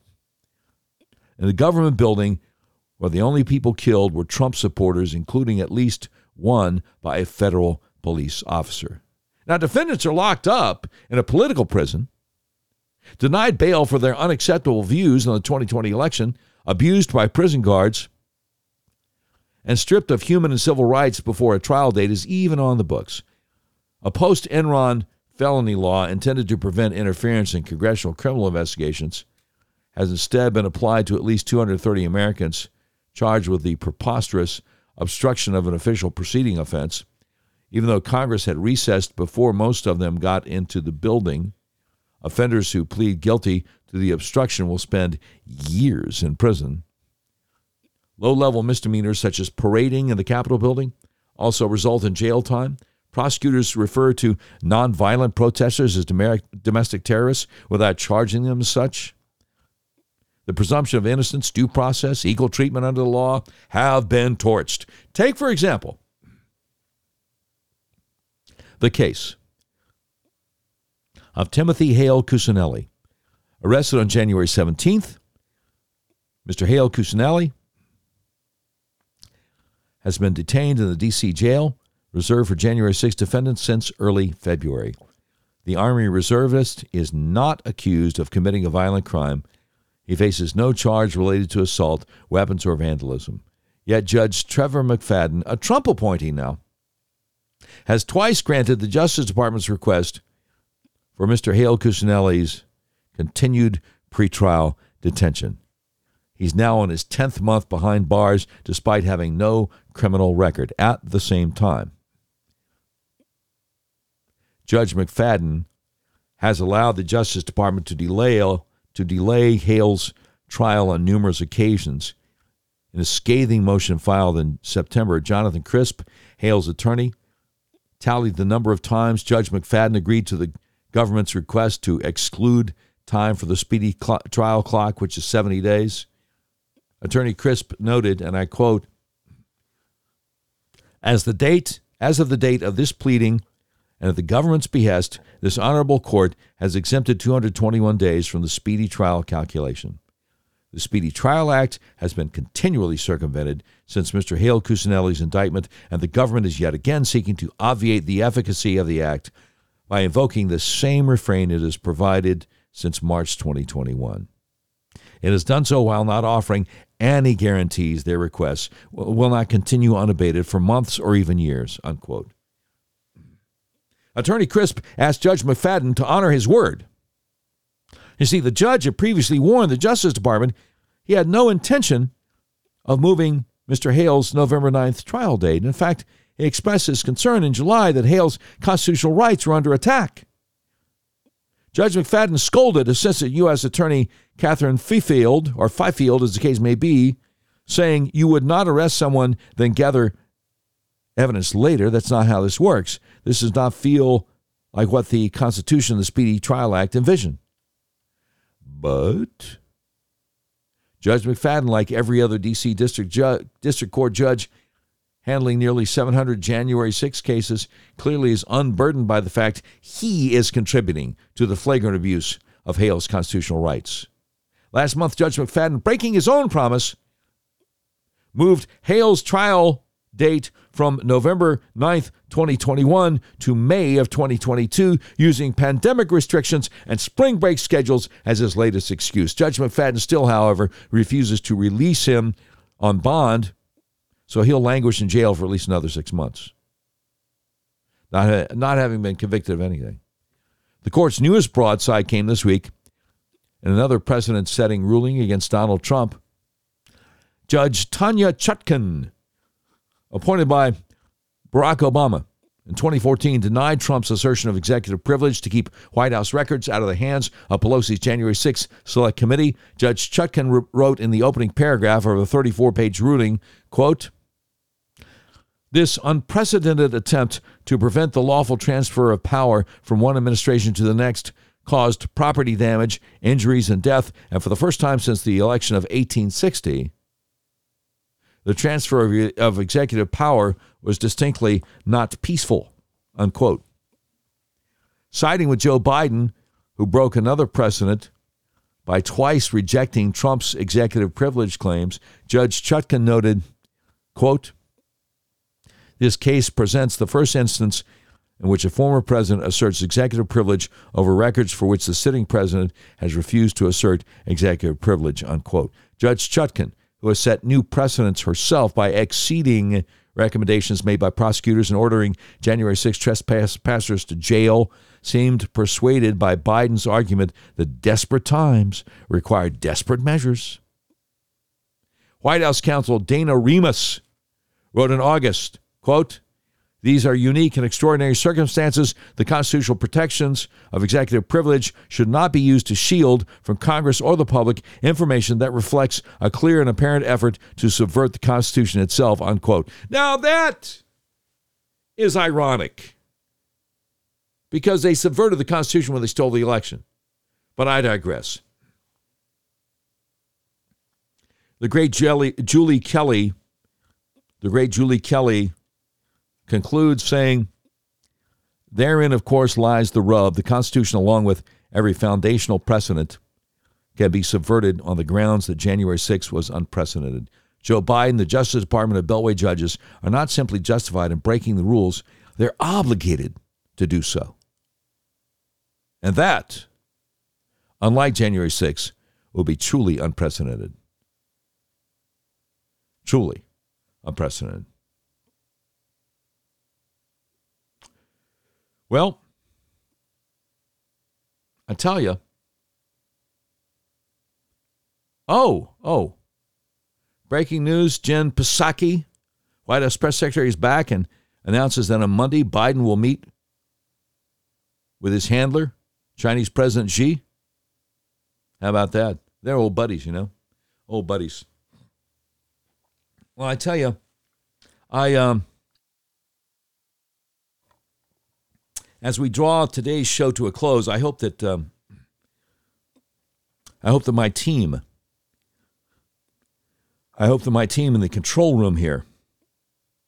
in the government building where the only people killed were Trump supporters, including at least one by a federal police officer. Now, defendants are locked up in a political prison, denied bail for their unacceptable views on the 2020 election abused by prison guards, and stripped of human and civil rights before a trial date is even on the books. A post Enron felony law intended to prevent interference in congressional criminal investigations has instead been applied to at least 230 Americans charged with the preposterous obstruction of an official proceeding offense, even though Congress had recessed before most of them got into the building. Offenders who plead guilty to the obstruction will spend years in prison. Low level misdemeanors such as parading in the Capitol building also result in jail time. Prosecutors refer to nonviolent protesters as domestic terrorists without charging them as such. The presumption of innocence, due process, equal treatment under the law have been torched. Take, for example, the case of Timothy Hale Cusanelli. arrested on January 17th. Mr. Hale Cusanelli has been detained in the D.C. jail reserved for January 6 defendants since early February. The Army reservist is not accused of committing a violent crime. He faces no charge related to assault, weapons, or vandalism. Yet Judge Trevor McFadden, a Trump appointee now, has twice granted the Justice Department's request for Mr. Hale Cusanelli's continued pretrial detention. He's now on his 10th month behind bars despite having no criminal record at the same time. Judge McFadden has allowed the Justice Department to delay to delay Hale's trial on numerous occasions. In a scathing motion filed in September, Jonathan Crisp, Hale's attorney, tallied the number of times Judge McFadden agreed to the government's request to exclude time for the speedy cl- trial clock, which is 70 days. Attorney Crisp noted, and I quote, as the date, as of the date of this pleading, and at the government's behest, this honorable court has exempted 221 days from the speedy trial calculation. The Speedy Trial Act has been continually circumvented since Mr. Hale Cusanelli's indictment, and the government is yet again seeking to obviate the efficacy of the act by invoking the same refrain it has provided since March 2021. It has done so while not offering any guarantees their requests will not continue unabated for months or even years. Unquote. Attorney Crisp asked Judge McFadden to honor his word. You see, the judge had previously warned the Justice Department he had no intention of moving Mr. Hale's November 9th trial date. In fact, he expressed his concern in July that Hale's constitutional rights were under attack. Judge McFadden scolded Assistant U.S. Attorney Kathryn Fifield, or Fifield as the case may be, saying, You would not arrest someone, then gather evidence later. That's not how this works. This does not feel like what the Constitution and the Speedy Trial Act envision. But Judge McFadden, like every other D.C. District, ju- District Court judge handling nearly 700 January 6 cases, clearly is unburdened by the fact he is contributing to the flagrant abuse of Hale's constitutional rights. Last month, Judge McFadden, breaking his own promise, moved Hale's trial date from November 9th, 2021 to May of 2022 using pandemic restrictions and spring break schedules as his latest excuse. Judge McFadden still, however, refuses to release him on bond, so he'll languish in jail for at least another six months, not, not having been convicted of anything. The court's newest broadside came this week in another precedent setting ruling against Donald Trump. Judge Tanya Chutkan appointed by Barack Obama in 2014 denied Trump's assertion of executive privilege to keep White House records out of the hands of Pelosi's January 6 Select Committee. Judge Chutkan wrote in the opening paragraph of a 34-page ruling, quote, this unprecedented attempt to prevent the lawful transfer of power from one administration to the next caused property damage, injuries, and death, and for the first time since the election of 1860, the transfer of, of executive power was distinctly not peaceful, unquote. Siding with Joe Biden, who broke another precedent by twice rejecting Trump's executive privilege claims, Judge Chutkan noted, quote, this case presents the first instance in which a former president asserts executive privilege over records for which the sitting president has refused to assert executive privilege, unquote. Judge Chutkan who has set new precedents herself by exceeding recommendations made by prosecutors and ordering January 6 trespassers to jail, seemed persuaded by Biden's argument that desperate times require desperate measures. White House counsel Dana Remus wrote in August, quote, these are unique and extraordinary circumstances. The constitutional protections of executive privilege should not be used to shield from Congress or the public information that reflects a clear and apparent effort to subvert the Constitution itself. Unquote. Now that is ironic because they subverted the Constitution when they stole the election. But I digress. The great Julie Kelly, the great Julie Kelly concludes saying, Therein, of course, lies the rub. The Constitution, along with every foundational precedent, can be subverted on the grounds that January 6 was unprecedented. Joe Biden, the Justice Department, and Beltway judges are not simply justified in breaking the rules, they're obligated to do so. And that, unlike January 6, will be truly unprecedented. Truly unprecedented. Well, I tell you. Oh, oh. Breaking news Jen Psaki, White House press secretary, is back and announces that on Monday Biden will meet with his handler, Chinese President Xi. How about that? They're old buddies, you know, old buddies. Well, I tell you, I um, as we draw today's show to a close, I hope that um, I hope that my team, I hope that my team in the control room here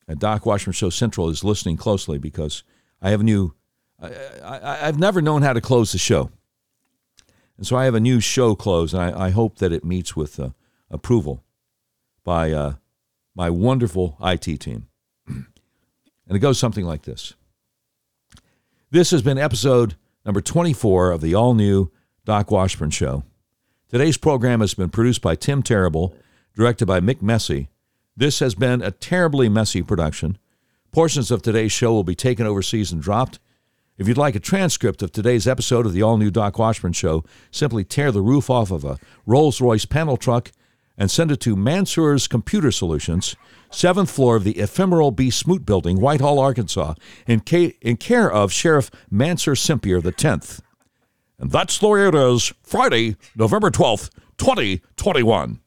at Doc Washburn Show Central is listening closely because I have a new. I, I, I've never known how to close the show. And so I have a new show close, and I, I hope that it meets with uh, approval by uh, my wonderful IT team. and it goes something like this This has been episode number 24 of the all new Doc Washburn Show. Today's program has been produced by Tim Terrible, directed by Mick Messy. This has been a terribly messy production. Portions of today's show will be taken overseas and dropped. If you'd like a transcript of today's episode of the all new Doc Washburn Show, simply tear the roof off of a Rolls Royce panel truck and send it to Mansur's Computer Solutions, seventh floor of the ephemeral B. Smoot Building, Whitehall, Arkansas, in, ca- in care of Sheriff Mansur Simpier the 10th. And that's the way it is, Friday, November 12th, 2021.